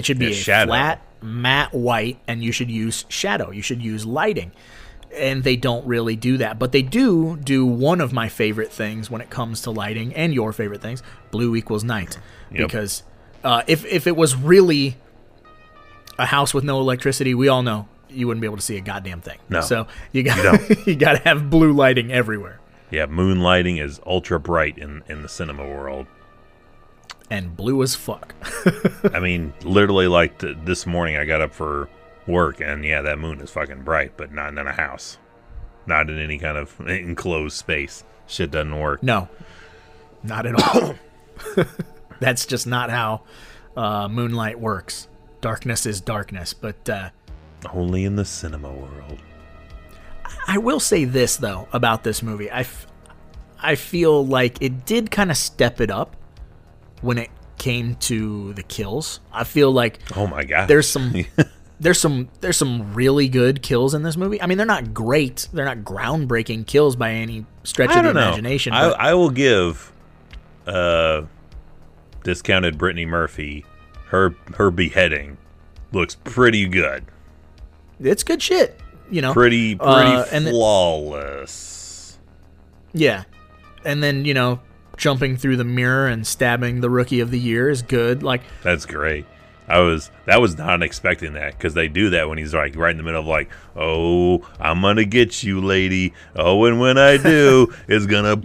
it should be Yeah, a shadow. flat matte white, and you should use shadow. You should use lighting. And they don't really do that, but they do do one of my favorite things when it comes to lighting, and your favorite things: blue equals night. Yep. Because uh, if if it was really a house with no electricity, we all know you wouldn't be able to see a goddamn thing. No. So you got don't. <laughs> you, got to have blue lighting everywhere, Yeah, moonlighting is ultra bright in in the cinema world. And blue as fuck. <laughs> I mean, literally, like t- this morning, I got up for work, and yeah, that moon is fucking bright, but not in a house, not in any kind of <laughs> enclosed space. Shit doesn't work. no, not at all. <coughs> That's just not how uh, moonlight works. Darkness is darkness, but uh, Only in the cinema world. I will say this though about this movie. I, f- I feel like it did kind of step it up when it came to the kills. I feel like Oh my god. there's some <laughs> there's some there's some really good kills in this movie. I mean, they're not great. They're not groundbreaking kills by any stretch of the know. imagination. I, but I will give uh discounted Brittany Murphy her her beheading looks pretty good. it's good shit. You know, Pretty pretty Uh, flawless. yeah. And then you know, jumping through the mirror and stabbing the rookie of the year is good. Like, That's great. I was that was not expecting that because they do that when he's like right in the middle of like, oh, I'm gonna get you, lady. Oh, and when I do, <laughs> it's gonna.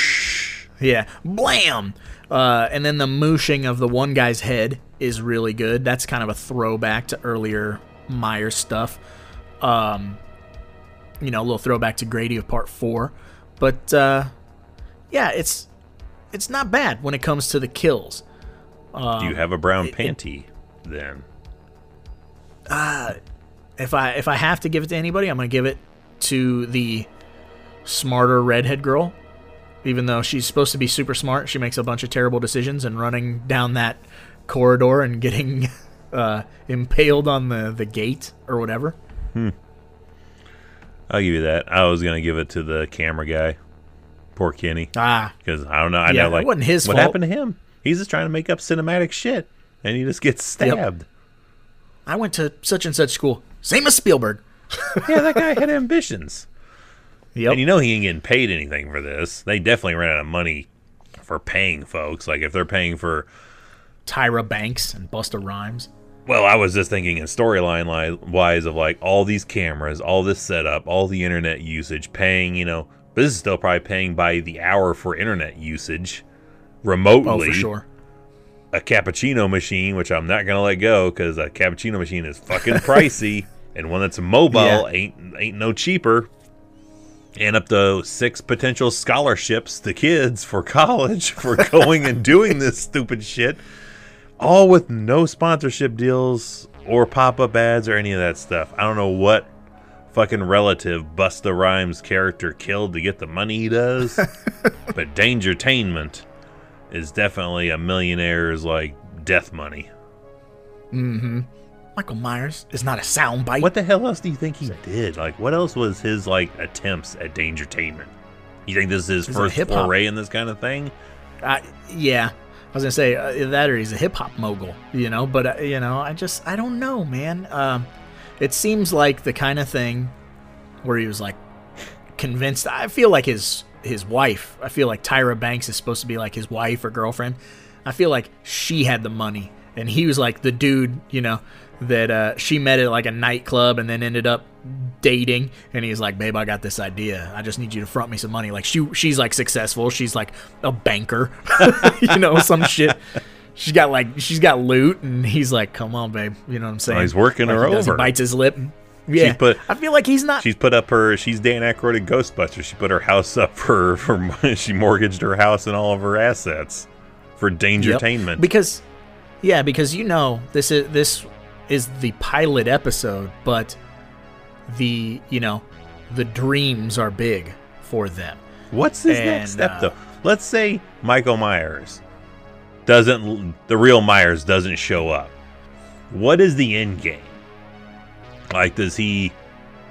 <laughs> yeah, blam. Uh, and then the mooshing of the one guy's head is really good. That's kind of a throwback to earlier Myers stuff. Um, you know, a little throwback to Grady of Part Four, but uh, yeah, it's it's not bad when it comes to the kills. do you have a brown um, panty then? Uh, if I if I have to give it to anybody, I'm gonna give it to the smarter redhead girl. Even though she's supposed to be super smart, she makes a bunch of terrible decisions and running down that corridor and getting <laughs> uh, impaled on the, the gate or whatever. Hmm. I'll give you that. I was gonna give it to the camera guy, poor Kenny, Ah, because I don't know. I Yeah, know like wasn't his what fault. happened to him. He's just trying to make up cinematic shit, and he just gets stabbed. I went to such and such school. Same as Spielberg. <laughs> yeah, that guy had ambitions. Yep. And you know he ain't getting paid anything for this. They definitely ran out of money for paying folks. Like if they're paying for Tyra Banks and Busta Rhymes. well, I was just thinking in storyline wise of like all these cameras, all this setup, all the internet usage, paying, you know, but this is still probably paying by the hour for internet usage remotely. Oh, for sure. A cappuccino machine, which I'm not gonna let go because a cappuccino machine is fucking <laughs> pricey, and one that's mobile Yeah. ain't ain't no cheaper. and up to six potential scholarships to kids for college for <laughs> going and doing this stupid shit, all with no sponsorship deals or pop up ads or any of that stuff. I don't know what fucking relative Busta Rhymes character killed to get the money he does, <laughs> but Dangertainment is definitely a millionaire's like death money. Mm-hmm michael Myers is not a soundbite. What the hell else do you think he did? Like, what else was his like attempts at Dangertainment? You think this is his first foray in this kind of thing? I, yeah, I was gonna say uh, that, or he's a hip hop mogul, you know. But uh, you know, I just I don't know, man. Um, it seems like the kind of thing where he was like convinced. I feel like his his wife. I feel like Tyra Banks is supposed to be like his wife or girlfriend. I feel like she had the money, and he was like the dude, you know, that uh, she met at like a nightclub and then ended up dating. And he's like, "Babe, I got this idea. I just need you to front me some money." Like she she's like successful. She's like a banker, <laughs> you know, some shit. She's got like she's got loot, and he's like, "Come on, babe," you know what I'm saying? Oh, he's working Like her he does, he over. bites his lip. Yeah, put- I feel like he's not. She's put up her. She's Dan Aykroyd in Ghostbusters. She put her house up for for. <laughs> She mortgaged her house and all of her assets for Yep. Dangertainment. Because yeah, because you know this is this is the pilot episode, but the you know the dreams are big for them. What's his And, next step uh, though? Let's say Michael Myers doesn't. The real Myers doesn't show up. What is the end game? Like, does he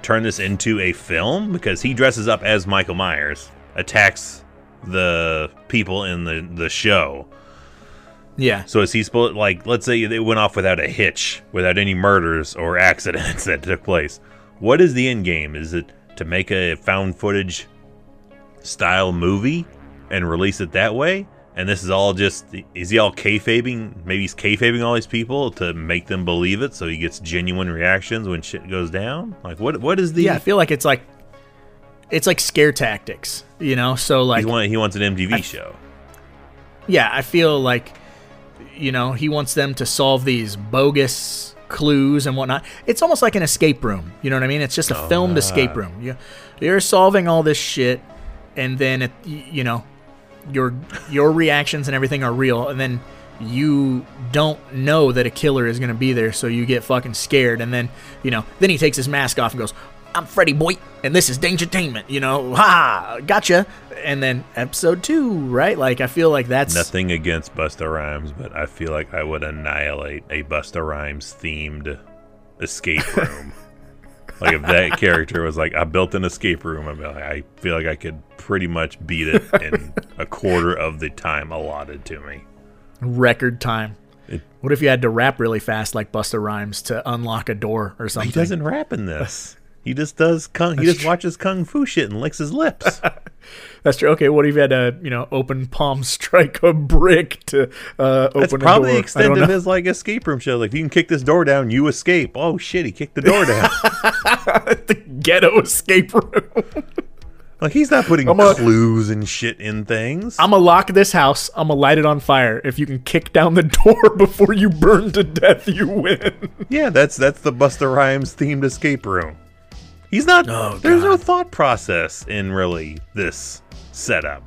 turn this into a film because he dresses up as Michael Myers, attacks the people in the the show? Yeah, So is he supposed like let's say they went off without a hitch, without any murders or <laughs> accidents that took place? What is the end game? Is it to make a found footage style movie and release it that way? And this is all just is he all kayfabing? Maybe he's kayfabing all these people to make them believe it, so he gets genuine reactions when shit goes down. Like what? What is the? yeah. I feel like it's like it's like scare tactics, you know. So like he, want, he wants an MTV show. yeah, I feel like you know he wants them to solve these bogus clues and whatnot. It's almost like an escape room. You know what I mean? It's just a oh, filmed escape room. You you're solving all this shit, and then it, you know your your reactions and everything are real, and then you don't know that a killer is gonna be there, so you get fucking scared, and then you know then he takes his mask off and goes. I'm Freddy Boy, and this is Dangertainment. You know, ha, gotcha. And then episode two, right? Like I feel like that's Nothing against Busta Rhymes, but I feel like I would annihilate a Busta Rhymes themed escape room. <laughs> like if that character was like, I built an escape room, I'd be like, I feel like I could pretty much beat it in a quarter of the time allotted to me. record time. It- what if you had to rap really fast like Busta Rhymes to unlock a door or something? He doesn't rap in this. He just does kung. He just watches kung fu shit and licks his lips. <laughs> That's true. Okay, what if you had to, you know, open palm <laughs> strike a brick to uh, open That's a probably door? the extent of his like escape room show. Like, if you can kick this door down, you escape. Oh shit, he kicked the door down. <laughs> the ghetto escape room. like he's not putting a- clues and shit in things. I'm gonna lock this house. I'm gonna light it on fire. If you can kick down the door before you burn to death, you win. Yeah, that's that's the Busta Rhymes themed escape room. He's not. Oh, there's no thought process in really this setup.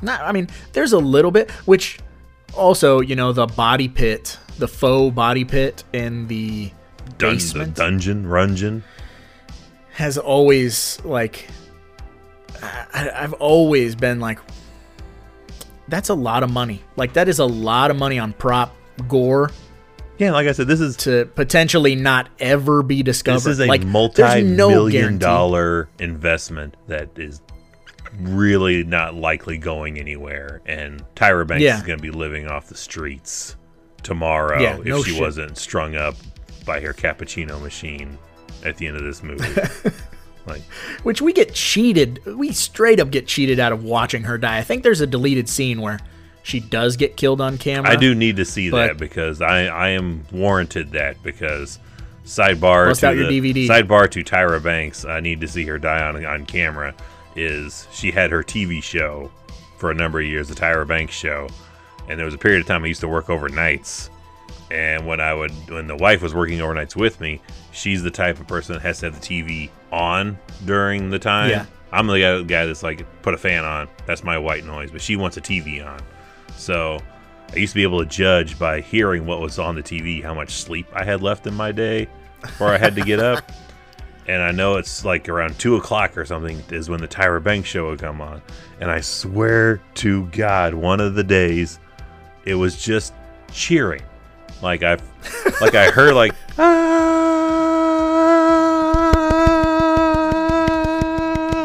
Not, I mean, there's a little bit, which also, you know, the body pit, the faux body pit in the Dun- the dungeon, rungeon. has always like I, I've always been like that's a lot of money. Like that is a lot of money on prop gore Yeah, like I said, this is to potentially not ever be discovered. this is a like, multi-million guarantee. dollar investment that is really not likely going anywhere. And Tyra Banks Yeah. is going to be living off the streets tomorrow Yeah, if no she shit. wasn't strung up by her cappuccino machine at the end of this movie. <laughs> like, Which we get cheated. We straight up get cheated out of watching her die. I think there's a deleted scene where she does get killed on camera. I do need to see that because I I am warranted that because sidebar to the- DVD. sidebar to Tyra Banks. I need to see her die on on camera. Is she had her TV show for a number of years, the Tyra Banks show, and there was a period of time I used to work overnights, And when I would, when the wife was working overnights with me, she's the type of person that has to have the TV on during the time. Yeah. I'm the guy, guy that's like, put a fan on. That's my white noise. But she wants a TV on. So I used to be able to judge by hearing what was on the TV how much sleep I had left in my day before I had to get up. <laughs> And I know it's like around two o'clock or something is when the Tyra Banks show would come on. And I swear to God, one of the days it was just cheering. Like I, like I heard like, <laughs> "Ah,"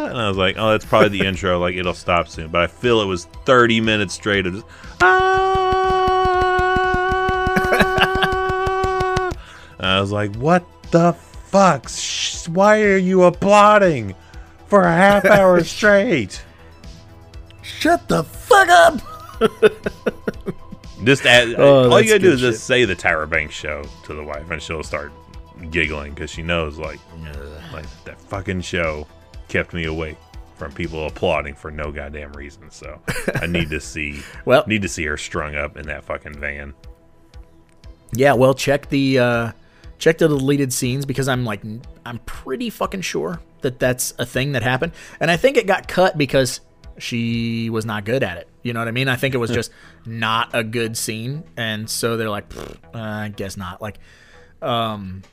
and I was like, oh, that's probably the intro. Like it'll stop soon. But I feel it was 30 minutes straight of just, "Ah." I was like, what the fuck? Why are you applauding for a half hour <laughs> straight? Shut the fuck up. Just add, <laughs> Oh, all you gotta do is just say the Tyra Banks show to the wife, and she'll start giggling because she knows like, like that fucking show kept me awake from people applauding for no goddamn reason. So I <laughs> need to see, Well- need to see her strung up in that fucking van. Yeah, well, check the uh, check the deleted scenes because I'm like I'm pretty fucking sure that that's a thing that happened, and I think it got cut because she was not good at it. You know what I mean? I think it was <laughs> just not a good scene, and so they're like, uh, I guess not. Like, um,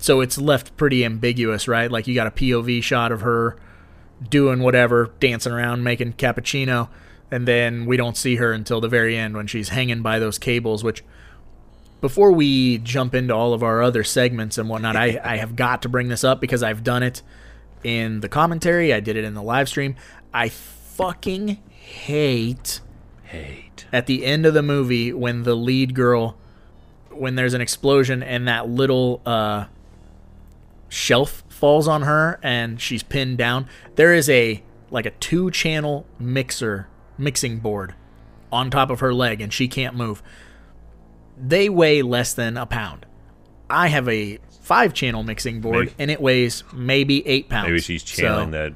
so it's left pretty ambiguous, right? Like you got a POV shot of her doing whatever, dancing around, making cappuccino, and then we don't see her until the very end when she's hanging by those cables, which before we jump into all of our other segments and whatnot, I, I have got to bring this up because I've done it in the commentary. I did it in the live stream. I fucking hate Hate. at the end of the movie when the lead girl when there's an explosion and that little uh, shelf falls on her and she's pinned down there is a like a two channel mixer mixing board on top of her leg and she can't move. They weigh less than a pound. I have a five channel mixing board Maybe- and it weighs maybe eight pounds. Maybe she's So- channeling that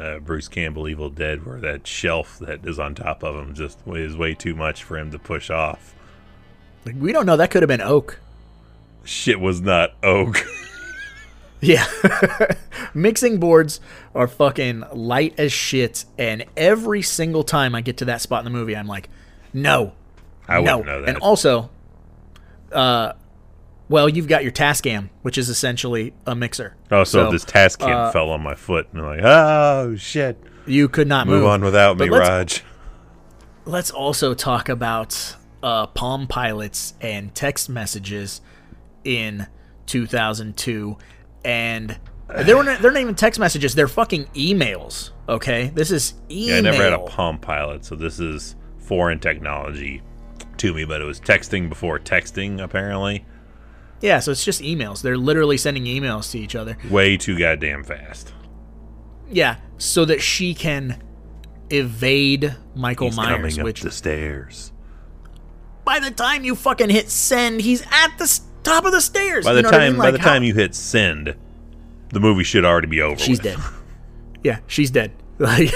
uh, Bruce Campbell Evil Dead, where that shelf that is on top of him just is way too much for him to push off. like, we don't know. That could have been oak. Shit was not oak. <laughs> Yeah. <laughs> Mixing boards are fucking light as shit. And every single time I get to that spot in the movie, I'm like, no. I no. wouldn't know that. And also, uh, well, you've got your Tascam, which is essentially a mixer. oh, so, this Tascam uh, fell on my foot, and I'm like, oh shit. You could not move. Move on without me, let's- Raj. Let's also talk about uh, Palm Pilots and text messages in 2002. And they were not, they're not even text messages; they're fucking emails. Okay, this is email. Yeah, I never had a Palm Pilot, so this is foreign technology to me. But it was texting before texting, apparently. Yeah, so it's just emails. They're literally sending emails to each other. Way too goddamn fast. Yeah, so that she can evade Michael He's Myers. coming up Which the stairs. by the time you fucking hit send, he's at the s- top of the stairs. By You the know what I time, mean? by Like, the how- time you hit send, the movie should already be over. she's with. dead. <laughs> Yeah, she's dead. <laughs> Like,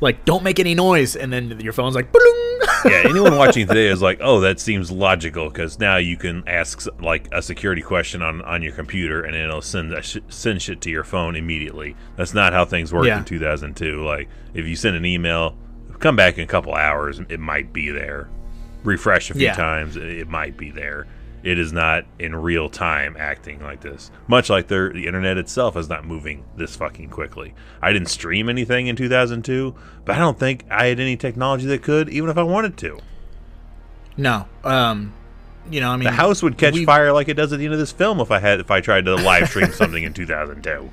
like don't make any noise, and then your phone's like, <laughs> yeah, anyone watching today is like, oh, that seems logical because now you can ask like a security question on, on your computer and it'll send sh- send shit to your phone immediately. That's not how things worked Yeah. in 2002. Like, if you send an email, come back in a couple hours, it might be there. Refresh a few Yeah. times, it it might be there. It is not in real time acting like this. Much like the internet itself is not moving this fucking quickly. I didn't stream anything in 2002, but I don't think I had any technology that could, even if I wanted to. no, um, you know, I mean, The house would catch we- fire like it does at the end of this film if I had if I tried to live stream <laughs> something in 2002.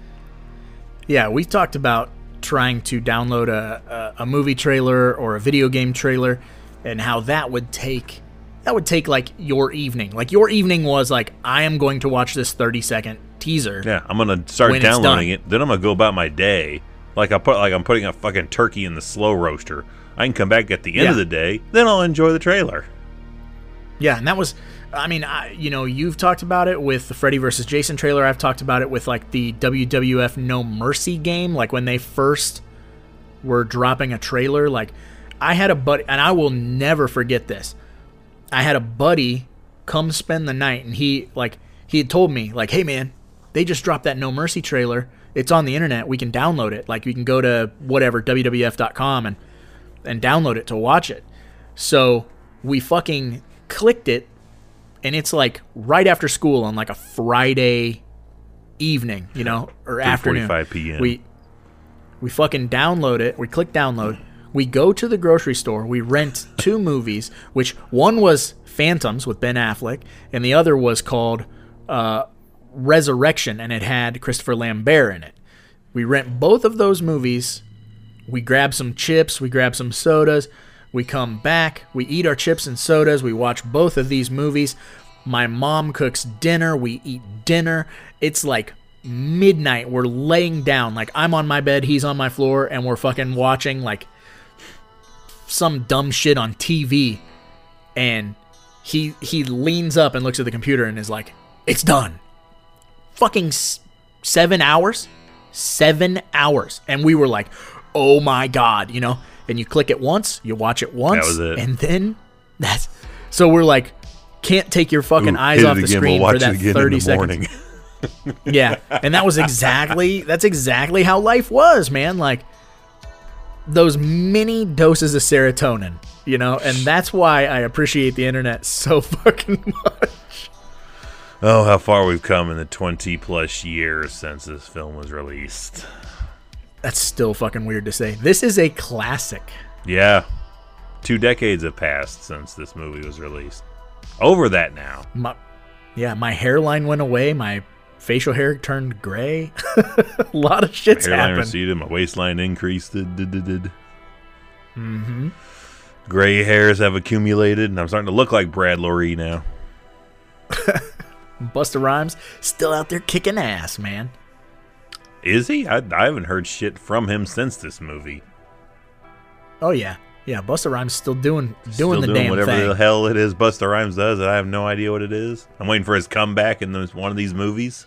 Yeah, we talked about trying to download a, a, a movie trailer or a video game trailer and how that would take that would take like your evening. Like your evening was like I am going to watch this 30 second teaser. Yeah, I'm gonna start downloading it. Then I'm gonna go about my day like I put like I'm putting a fucking turkey in the slow roaster. I can come back at the end Yeah. of the day. Then I'll enjoy the trailer. Yeah, and that was I mean, I, you know, you've talked about it with the Freddy versus Jason trailer. I've talked about it with like the WWF No Mercy game, like when they first were dropping a trailer. Like, I had a buddy, and I will never forget this. I had a buddy come spend the night, and he like he had told me like, "Hey man, they just dropped that No Mercy trailer. It's on the internet. We can download it. Like we can go to whatever wwf.com and and download it to watch it." So we fucking clicked it, and it's like right after school on like a Friday evening, you know, or afternoon. 3:45 p.m.. We we fucking download it. We click download. We go to the grocery store. We rent two movies, which one was Phantoms with Ben Affleck, and the other was called uh, Resurrection, and it had Christopher Lambert in it. We rent both of those movies. We grab some chips. We grab some sodas. We come back. We eat our chips and sodas. We watch both of these movies. My mom cooks dinner. We eat dinner. It's like midnight. We're laying down. Like I'm on my bed, he's on my floor, and we're fucking watching like some dumb shit on TV. And he he leans up and looks at the computer and is like, "It's done." Fucking s- seven hours, seven hours, and we were like, "Oh my god," you know. And you click it once, you watch it once, it. and then that's so we're like, can't take your fucking Ooh, eyes off the again, screen we'll for that it thirty seconds. <laughs> Yeah, and that was exactly that's exactly how life was, man. Like those mini doses of serotonin, you know, and that's why I appreciate the internet so <laughs> fucking much. Oh, how far we've come in the 20 plus years since this film was released. That's still fucking weird to say. This is a classic. Yeah. Two decades have passed since this movie was released. Over that now. My, yeah, my hairline went away. My facial hair turned gray. <laughs> a lot of shit's Hairline happened. receded, my waistline increased. Mm-hmm. Gray hairs have accumulated, and I'm starting to look like Brad Loree now. <laughs> Busta Rhymes still out there kicking ass, man. Is he? I, I haven't heard shit from him since this movie. Oh yeah, yeah. Busta Rhymes still doing doing Still the doing damn whatever thing. the hell it is Busta Rhymes does, I have no idea what it is. I'm waiting for his comeback in this, one of these movies.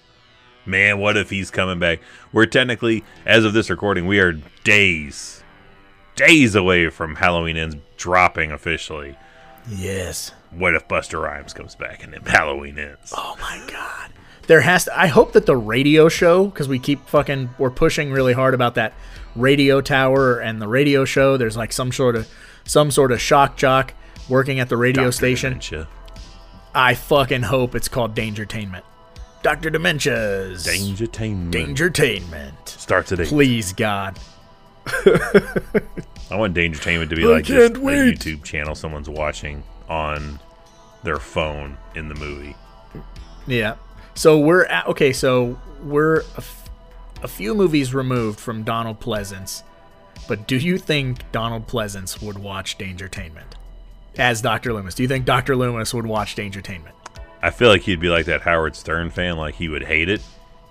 Man, what if he's coming back? We're technically, as of this recording, we are days, days away from Halloween Ends dropping officially. yes. What if Busta Rhymes comes back and then Halloween ends? Oh my god. There has to. I hope that the radio show, because we keep fucking, we're pushing really hard about that radio tower and the radio show. There's like some sort of, some sort of shock jock working at the radio Dr. station. Dementia. I fucking hope it's called Dangertainment. Doctor Dementia's Dangertainment. Dangertainment. Starts at 8. Please God. <laughs> I want Dangertainment to be I like just a wait. YouTube channel someone's watching on their phone in the movie. Yeah. So we're at, okay. So we're a, f- a few movies removed from Donald Pleasence, but do you think Donald Pleasence would watch Dangertainment as Doctor Loomis? Do you think Doctor Loomis would watch Dangertainment? I feel like he'd be like that Howard Stern fan, like he would hate it,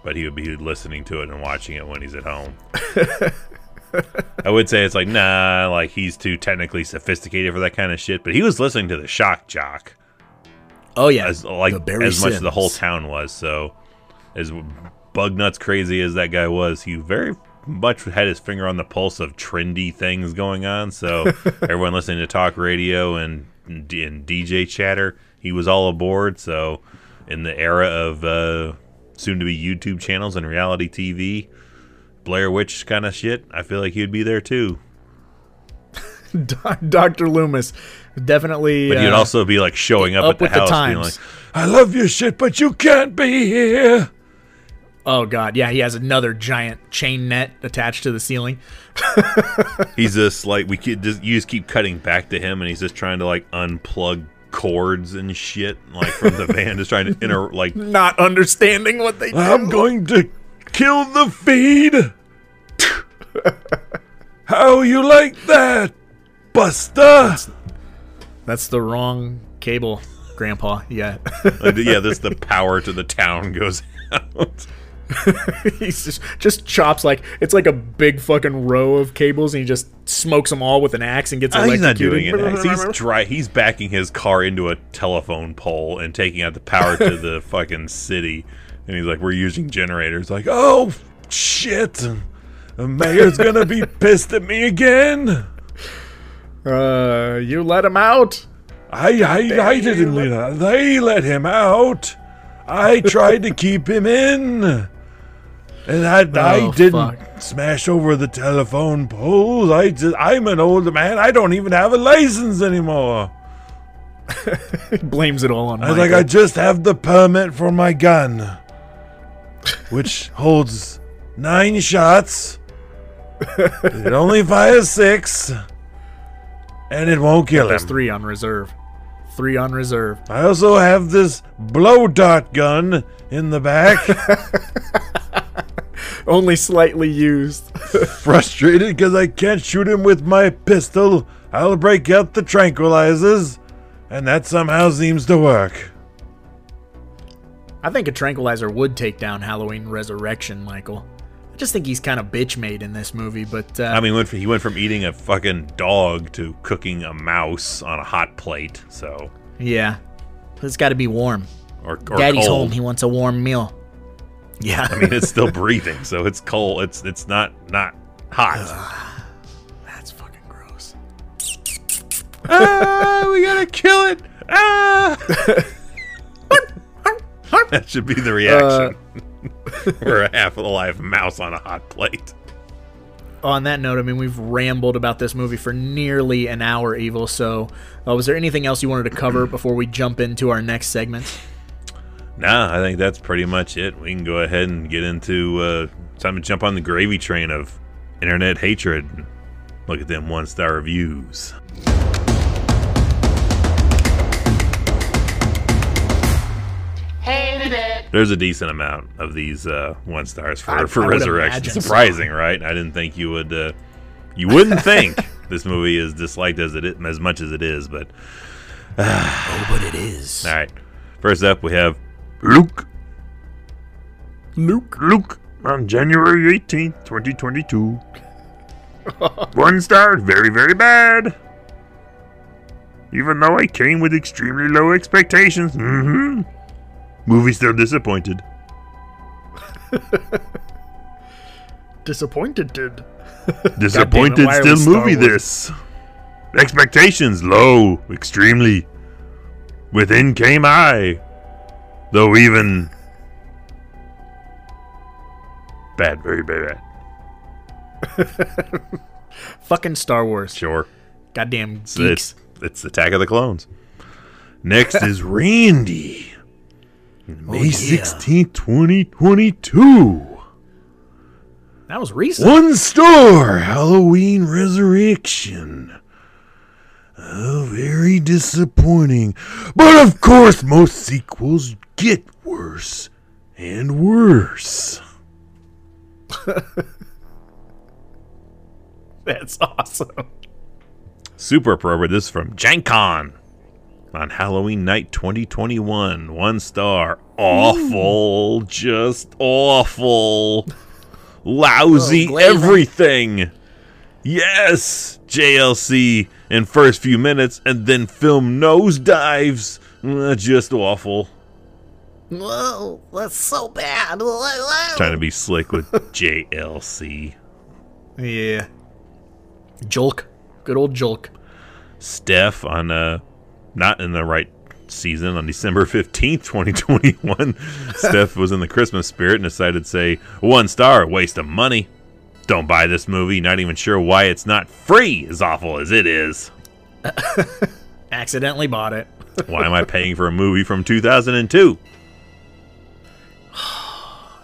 but he would be listening to it and watching it when he's at home. <laughs> I would say it's like, nah, like he's too technically sophisticated for that kind of shit, but he was listening to the shock jock Oh yeah, as like as much as the whole town was. So as bug nuts crazy as that guy was, he very much had his finger on the pulse of trendy things going on. So <laughs> everyone listening to talk radio and, and DJ chatter, he was all aboard. So in the era of uh, soon to be YouTube channels and reality TV, Blair Witch kind of shit, I feel like he would be there too. <laughs> Doctor Loomis definitely. But he'd uh, also be like showing up, up at the with the house, being like, "I love your shit, but you can't be here." Oh god, yeah, he has another giant chain net attached to the ceiling. <laughs> He's just like we could just you just keep cutting back to him, and he's just trying to like unplug cords and shit like from the band, just trying to inter like <laughs> Not understanding what they do. I'm going to kill the feed. <laughs> How you like that, Buster? That's the wrong cable, Grandpa. Yeah. Uh, and yeah, this <laughs> the power to the town goes out. <laughs> He's just just chops like it's like a big fucking row of cables, and he just smokes them all with an axe and gets Uh, he's not doing it. <laughs> He's dry. He's backing his car into a telephone pole and taking out the power to the <laughs> fucking city. And he's like, "We're using generators." Like, oh shit, the mayor's gonna be pissed at me again. Uh, you let him out. I, I, I didn't let. They let him out. I tried to keep him in. And I, oh, I Oh, didn't fuck. smash over the telephone poles. I just, I'm an old man. I don't even have a license anymore. <laughs> Blames it all on I was Michael. like, I just have the permit for my gun, which <laughs> holds nine shots. it only fires six, and it won't kill There's him. three on reserve. Three on reserve. I also have this blow dart gun in the back. <laughs> Only slightly used. <laughs> Frustrated because I can't shoot him with my pistol, I'll break out the tranquilizers, and that somehow seems to work. I think a tranquilizer would take down Halloween Resurrection, Michael. I just think he's kind of bitch made in this movie, but uh, I mean, went from, he went from eating a fucking dog to cooking a mouse on a hot plate. So, yeah, it's got to be warm. or, or Daddy's cold. home. He wants a warm meal. Yeah, I mean, it's still breathing, so it's cold. It's it's not not hot. that's fucking gross. ah, we gotta kill it. Ah. <laughs> that should be the reaction. <laughs> We're a half alive mouse on a hot plate. On that note, I mean, we've rambled about this movie for nearly an hour, Evil. So, uh, was there anything else you wanted to cover before we jump into our next segment? Nah, I think that's pretty much it. We can go ahead and get into uh, time to jump on the gravy train of internet hatred. and Look at them one star reviews. There's a decent amount of these uh, one stars for, I- for I Resurrection. imagine so. Surprising, right? I didn't think you would. Uh, you wouldn't think <laughs> this movie is disliked as it is, as much as it is, but <sighs> Oh, but it is. all right. First up, we have Luke. Luke. Luke on January 18th, 2022. <laughs> One star, very, very bad. Even though I came with extremely low expectations. Mm-hmm. Movie still disappointed. <laughs> Disappointed, dude. <laughs> Disappointed we still movie this. Expectations low, extremely. Within came I. Though even bad, very bad. <laughs> Fucking Star Wars. Sure. Goddamn It's, geeks. it's, it's Attack of the Clones. Next is <laughs> Randy. Oh, May Oh, yeah. 16th, 2022. That was recent. One star Halloween Resurrection. Oh, very disappointing. But of course, most sequels get worse and worse. <laughs> That's awesome. Super appropriate. This is from Jankon on Halloween night 2021. One star. Awful. Just awful. Lousy Oh, everything. Yes. JLC in first few minutes and then film nosedives. Uh, just awful. Whoa, that's so bad. Trying to be slick with JLC. Yeah. Jolk. Good old Jolk. Steph on uh not in the right season on December 15th, 2021. <laughs> Steph was in the Christmas spirit and decided to say one star, waste of money. Don't buy this movie, not even sure why it's not free, as awful as it is. <laughs> Accidentally bought it. Why am I paying for a movie from 2002?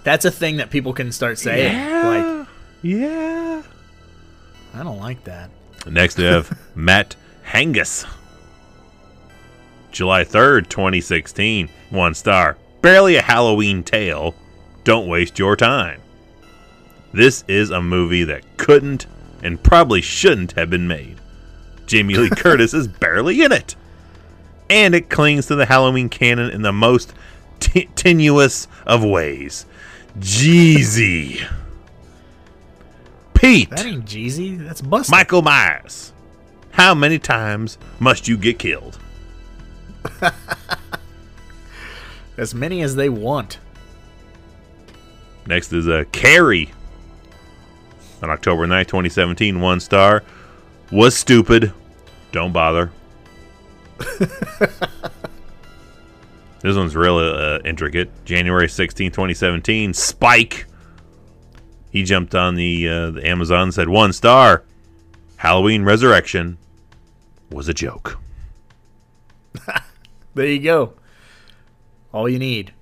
That's a thing that people can start saying. Like, yeah. I don't like that. Next we have <laughs> Matt Hangus. July 3rd, 2016. One star. Barely a Halloween tale. Don't waste your time. This is a movie that couldn't and probably shouldn't have been made. Jamie Lee <laughs> Curtis is barely in it. And it clings to the Halloween canon in the most t- tenuous of ways. Jeezy. Pete. That ain't Jeezy. That's busted. Michael Myers. How many times must you get killed? <laughs> As many as they want. Next is uh, Carrie. On October 9th, 2017, one star. Was stupid. Don't bother. <laughs> this one's real uh, intricate. January 16, 2017, Spike. He jumped on the, uh, the Amazon and said, one star. Halloween Resurrection was a joke. <laughs> There you go. All you need.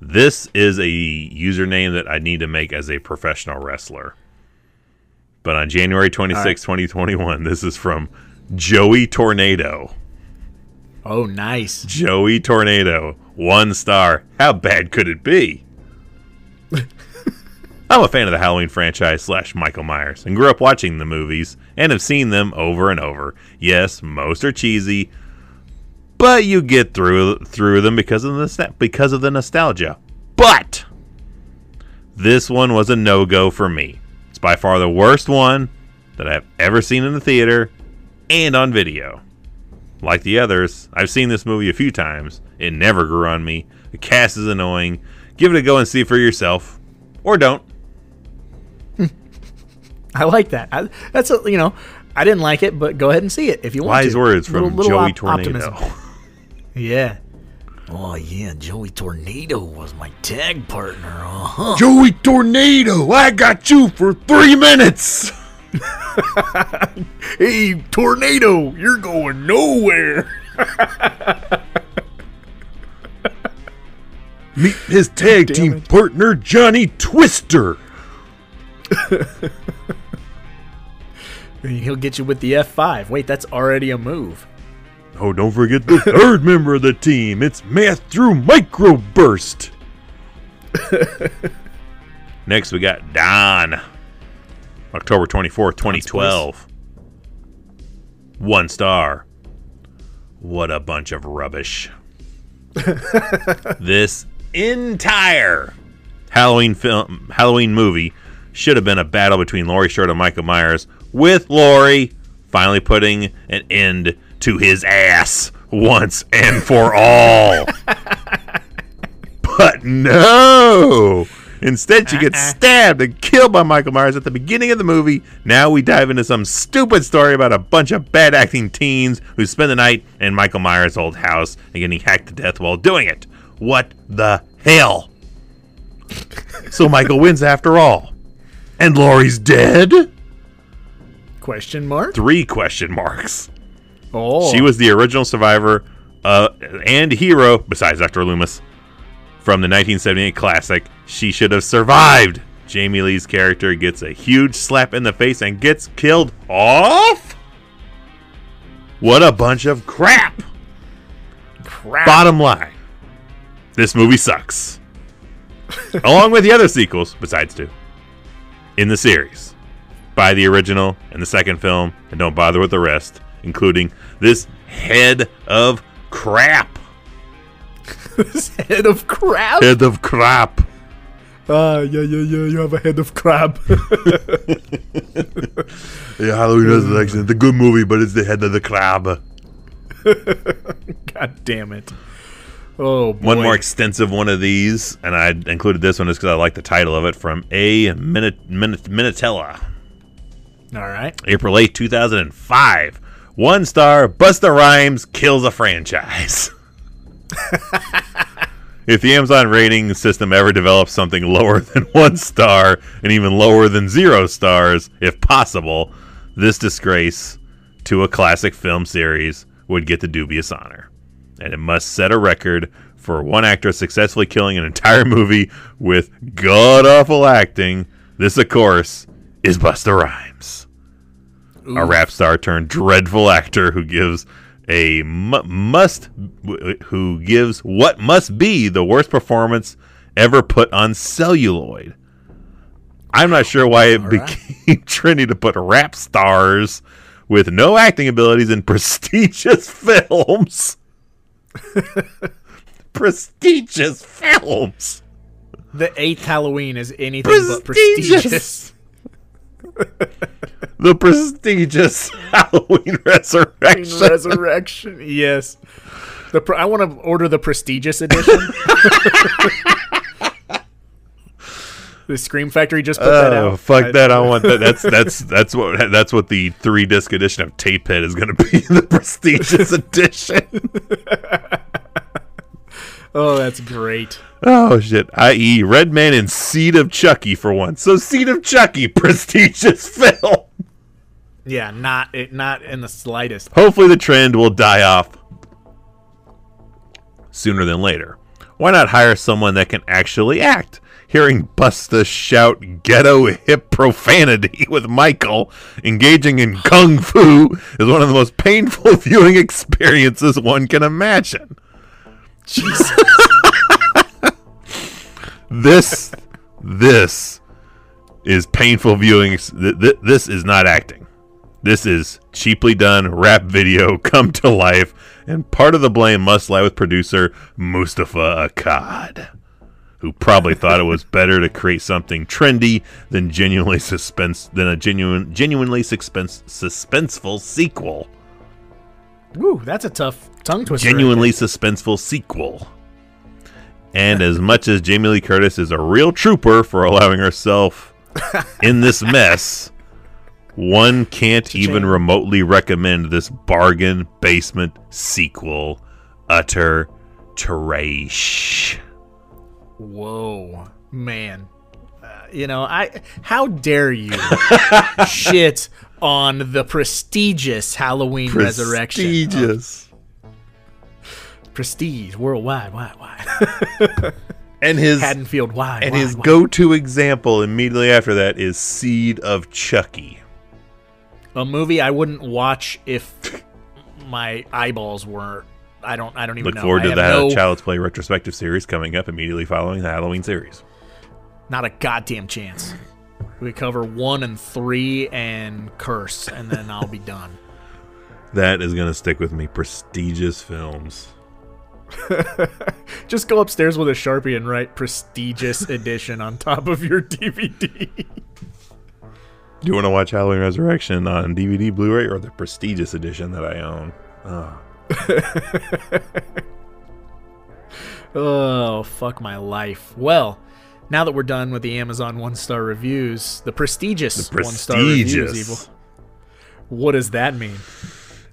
This is a username that I need to make as a professional wrestler. But on January 26, 2021, this is from Joey Tornado. Oh, nice. Joey Tornado, one star. How bad could it be? <laughs> I'm a fan of the Halloween franchise slash Michael Myers and grew up watching the movies and have seen them over and over. Yes, most are cheesy, but you get through through them because of the because of the nostalgia. But this one was a no go for me. It's by far the worst one that I've ever seen in the theater and on video. Like the others, I've seen this movie a few times. It never grew on me. The cast is annoying. Give it a go and see for yourself, or don't. <laughs> I like that. I, that's a, you know, I didn't like it, but go ahead and see it if you want Wise to. words from Little- little Joey op- Tornado. <laughs> Yeah. Oh yeah, Joey Tornado was my tag partner. Uh-huh. Joey Tornado, I got you for three minutes. <laughs> <laughs> Hey, tornado, you're going nowhere. <laughs> Meet his tag team partner, Johnny Twister. <laughs> He'll get you with the F5. Wait, that's already a move. Oh, don't forget the third member of the team. It's Matthew Microburst. Next, we got Don. October 24th, 2012. One star. What a bunch of rubbish. <laughs> this entire Halloween film, Halloween movie should have been a battle between Laurie Strode and Michael Myers, with Laurie finally putting an end to his ass once and for all. <laughs> But no! Instead, she gets <laughs> stabbed and killed by Michael Myers at the beginning of the movie. Now we dive into some stupid story about a bunch of bad acting teens who spend the night in Michael Myers' old house and getting hacked to death while doing it. What the hell? so Michael wins after all. And Laurie's dead? Question mark? Three question marks. Oh. She was the original survivor uh, and hero, besides Dr. Loomis, from the 1978 classic. She should have survived. Jamie Lee's character gets a huge slap in the face and gets killed off? What a bunch of crap! crap. Bottom line this movie sucks. <laughs> Along with the other sequels, besides two, in the series. Buy the original and the second film, and don't bother with the rest, including this head of crap. This <laughs> head of crab? Head of crap. Ah, yeah, yeah, yeah. You have a head of crab. <laughs> Yeah, Halloween Resurrection. It's a good movie, but it's the head of the crab. <laughs> God damn it. Oh, boy. One more extensive one of these, and I included this one just because I like the title of it from A. Minut- Minut- Minutella. All right. April 8, 2005. One star, Busta Rhymes kills a franchise. <laughs> if the Amazon rating system ever develops something lower than <laughs> one star and even lower than zero stars, if possible, this disgrace to a classic film series would get the dubious honor. And it must set a record for one actor successfully killing an entire movie with god awful acting. This, of course, is Busta Rhymes a rap star turned dreadful actor who gives a mu- must who gives what must be the worst performance ever put on celluloid. I'm not sure why it became <laughs> trendy to put rap stars with no acting abilities in <laughs> prestigious films. <laughs> prestigious films. The eighth Halloween is anything but Prestigious. The prestigious <laughs> Halloween Resurrection. Resurrection. Yes. The pre- I want to order the prestigious edition. <laughs> The Scream Factory just put that Oh out. fuck I- that! I <laughs> want that. That's that's that's what that's what the three disc edition of Tapehead is going to be. The prestigious edition. Oh, that's great. Oh shit! I.e., Redman and Seed of Chucky for once. So Seed of Chucky, prestigious film. Yeah, not it, not in the slightest. Hopefully, the trend will die off sooner than later. Why not hire someone that can actually act? Hearing Busta shout ghetto hip profanity <laughs> with Michael engaging in kung fu is one of the most painful <laughs> viewing experiences one can imagine. Jesus. <laughs> This, this is painful viewing. ex- th- th- This is not acting. This is cheaply done rap video come to life, and part of the blame must lie with producer Moustapha Akkad, who probably thought it was <laughs> better to create something trendy than genuinely suspense than a genuine, genuinely suspense, suspenseful sequel. Ooh, that's a tough tongue twister. Genuinely suspenseful sequel. And as much as Jamie Lee Curtis is a real trooper for allowing herself <laughs> in this mess, one can't even remotely recommend this bargain basement sequel. Utter trash. Whoa, man. Uh, you know, I how dare you <laughs> shit on the prestigious Halloween Resurrection? Prestigious. Prestige worldwide, why, why? <laughs> And his Haddonfield, why? and why, his why? go-to example immediately after that is Seed of Chucky. A movie I wouldn't watch if my eyeballs were. I don't. I don't even Look know. forward to that no- Child's Play retrospective series coming up immediately following the Halloween series. Not a goddamn chance. We cover one and three and curse, and then I'll be done. <laughs> That is going to stick with me. Prestigious films. <laughs> Just go upstairs with a sharpie and write "prestigious <laughs> edition" on top of your DVD. Do you want to watch Halloween Resurrection on DVD, Blu-ray, or the prestigious edition that I own? Oh. <laughs> oh fuck my life. Well, now that we're done with the Amazon one star reviews, the prestigious, The one star reviews, prestigious. evil. What does that mean?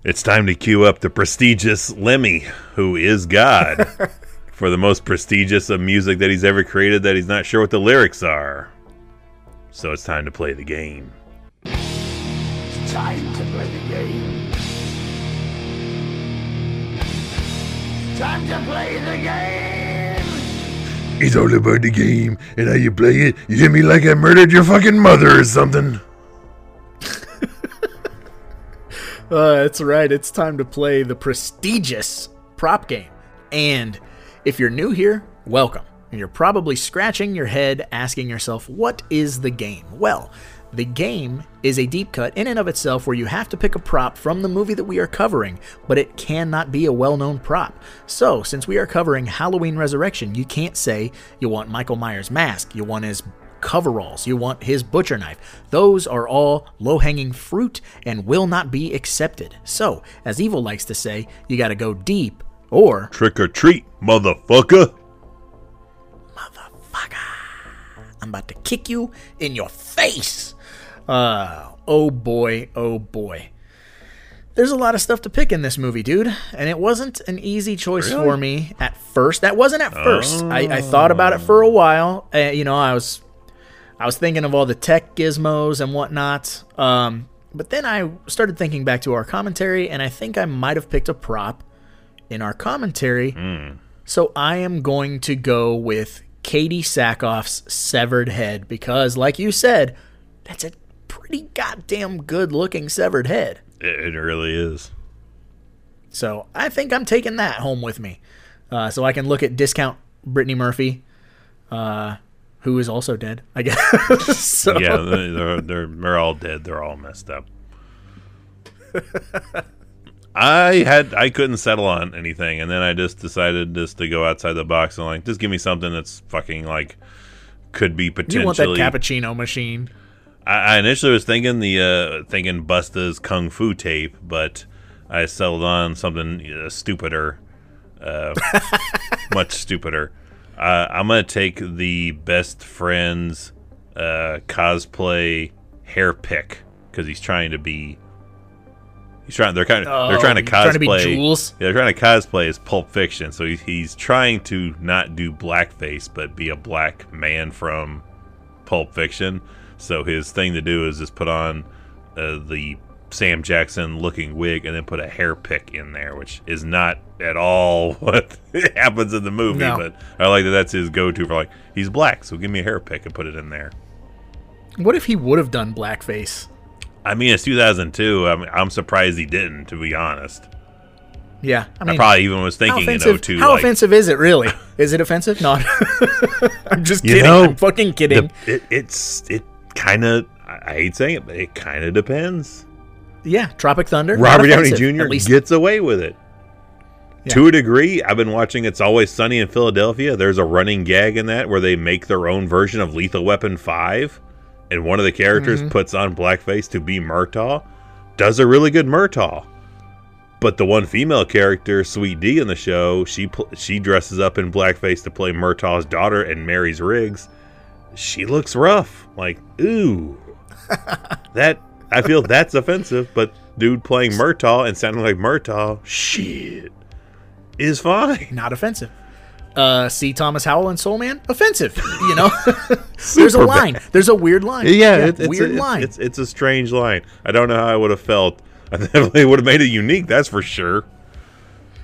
It's time to cue up the prestigious Lemmy, who is God, <laughs> for the most prestigious of music that he's ever created that he's not sure what the lyrics are. So it's time to play the game. It's Time to play the game. Time to play the game. It's all about the game and how you play it. You hit me like I murdered your fucking mother or something. <laughs> Uh, that's right. It's time to play the prestigious prop game. And if you're new here, welcome. And you're probably scratching your head asking yourself, what is the game? Well, the game is a deep cut in and of itself where you have to pick a prop from the movie that we are covering, but it cannot be a well known prop. So, since we are covering Halloween Resurrection, you can't say you want Michael Myers' mask, you want his coveralls, you want his butcher knife. Those are all low hanging fruit and will not be accepted. So, as Evil likes to say, you gotta go deep or Trick or treat, motherfucker. I'm about to kick you in your face. Uh, oh boy, oh boy. There's a lot of stuff to pick in this movie, dude, and it wasn't an easy choice for me at first. That wasn't at first. I, I thought about it for a while. Uh, you know, I was, I was thinking of all the tech gizmos and whatnot. Um, but then I started thinking back to our commentary, and I think I might have picked a prop in our commentary. So I am going to go with Katee Sackhoff's severed head because, like you said, that's a pretty goddamn good looking severed head. It, really is. So I think I'm taking that home with me. Uh, so I can look at discount Brittany Murphy, uh, who is also dead, I guess. <laughs> so, Yeah, they're, they're they're all dead. They're all messed up. <laughs> I had I couldn't settle on anything, and then I just decided just to go outside the box and like just give me something that's fucking like could be potentially. you want that cappuccino machine? I, I initially was thinking the uh, thinking Busta's kung fu tape, but I settled on something uh, stupider, uh, <laughs> much stupider. Uh, I'm gonna take the best friends uh, cosplay hair pick because he's trying to be. He's trying. They're kind of. they're Oh, trying to he's trying to be cosplay. Jules? Yeah, they're trying to cosplay as Pulp Fiction. So he's, he's trying to not do blackface, but be a black man from Pulp Fiction. So his thing to do is just put on uh, the Sam Jackson looking wig and then put a hair pick in there, which is not at all <laughs> what happens in the movie. No. But I like that that's his go to for like he's black, so give me a hair pick and put it in there. What if he would have done blackface? I mean, it's 2002. I'm, I'm surprised he didn't, to be honest. Yeah, I I, probably even was thinking in offensive? 02. how like, offensive is it really? Is it offensive? Not. <laughs> I'm just kidding. know, I'm fucking kidding. the- it, it's it kind of I I hate saying it, but it kind of depends. yeah, Tropic Thunder. Robert Downey Jr. Gets away with it. Yeah. To a degree, I've been watching It's Always Sunny in Philadelphia. There's a running gag in that where they make their own version of Lethal Weapon 5, and one of the characters Mm-hmm. puts on blackface to be Murtaugh. Does a really good Murtaugh. But the one female character, Sweet Dee, in the show, she pl- she dresses up in blackface to play Murtaugh's daughter and marries Riggs. She looks rough. Like, ooh. <laughs> that I feel that's offensive, but dude playing Murtaugh and sounding like Murtaugh, shit, is fine. not offensive. Uh, C. Thomas Howell and Soul Man, offensive. You know, <laughs> <laughs> there's a line. bad. There's a weird line. Yeah, it- it's weird a, line. It's, it's a strange line. I don't know how I would have felt. <laughs> I definitely would have made it unique. That's for sure.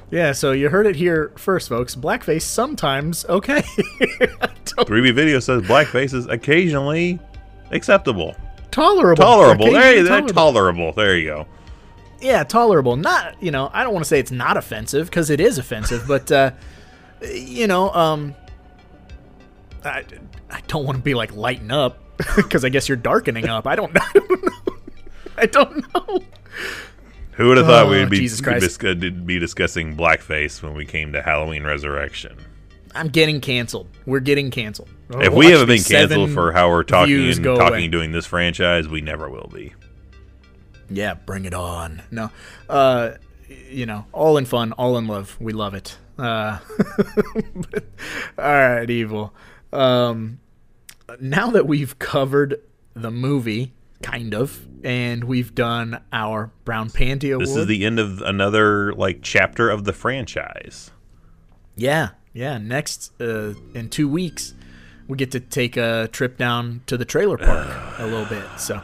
yeah, so you heard it here first, folks. Blackface sometimes okay. 3B video says blackface is occasionally acceptable, tolerable. tolerable. There, you- tolerable. tolerable. There you go. yeah, tolerable. Not you know, I don't want to say it's not offensive because it is offensive, but uh, you know, um, I, I don't want to be like lighten up <laughs> because I guess you're darkening up. I don't <laughs> know. I don't know. Who would have thought Oh, we'd be Jesus Christ. dis- be discussing blackface when we came to Halloween Resurrection? I'm getting canceled. We're getting canceled. If we haven't been canceled for how we're talking and talking away. doing this franchise, we never will be. Yeah, bring it on. No, uh, you know, all in fun, all in love. We love it. Uh, but- <laughs> all right, evil. Um, now that we've covered the movie, kind of, and we've done our Brown Panty Award. This is the end of another like chapter of the franchise. Yeah, yeah. Next, uh, in two weeks, we get to take a trip down to the trailer park a little bit. So,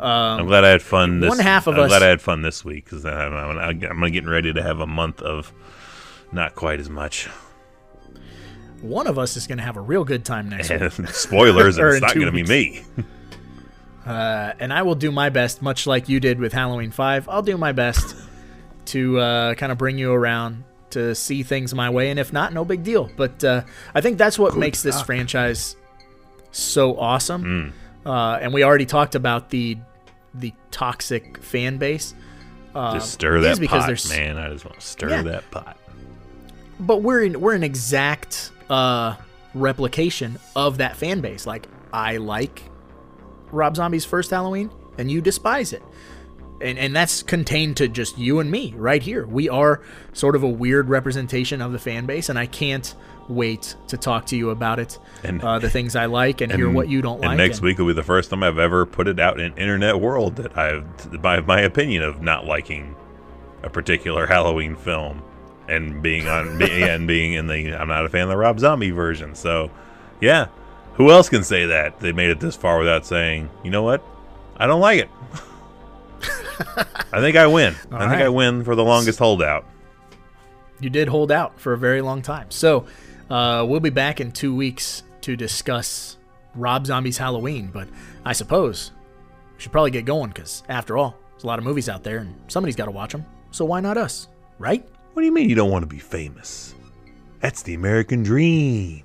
I'm glad I had fun. This, one half of I'm us- glad I had fun this week because I'm, I'm, I'm getting ready to have a month of not quite as much. one of us is going to have a real good time next week. <laughs> Spoilers, <laughs> Or it's not going to be me. <laughs> Uh, and I will do my best, much like you did with Halloween 5. I'll do my best to uh, kind of bring you around to see things my way. And if not, no big deal. But uh, I think that's what makes this franchise so awesome. Uh, and we already talked about the the toxic fan base. Uh, just stir that pot, there's- man. I just want to stir Yeah. that pot. but we're in, we're an exact uh, replication of that fan base. Like I like Rob Zombie's first Halloween, and you despise it, and and that's contained to just you and me right here. We are sort of a weird representation of the fan base, and I can't wait to talk to you about it. And- uh, the things I like and, hear what you don't and like. next and- week will be the first time I've ever put it out in internet world that I've my my opinion of not liking a particular Halloween film and being on <laughs> and being in the I'm not a fan of the Rob Zombie version. So, yeah, who else can say that they made it this far without saying, you know what, I don't like it. I think I win. <laughs> I think I win for the longest holdout. you did hold out for a very long time. So uh, we'll be back in two weeks to discuss Rob Zombie's Halloween. But I suppose we should probably get going because, after all, there's a lot of movies out there and somebody's got to watch them. So why not us, right? What do you mean you don't want to be famous? That's the American dream.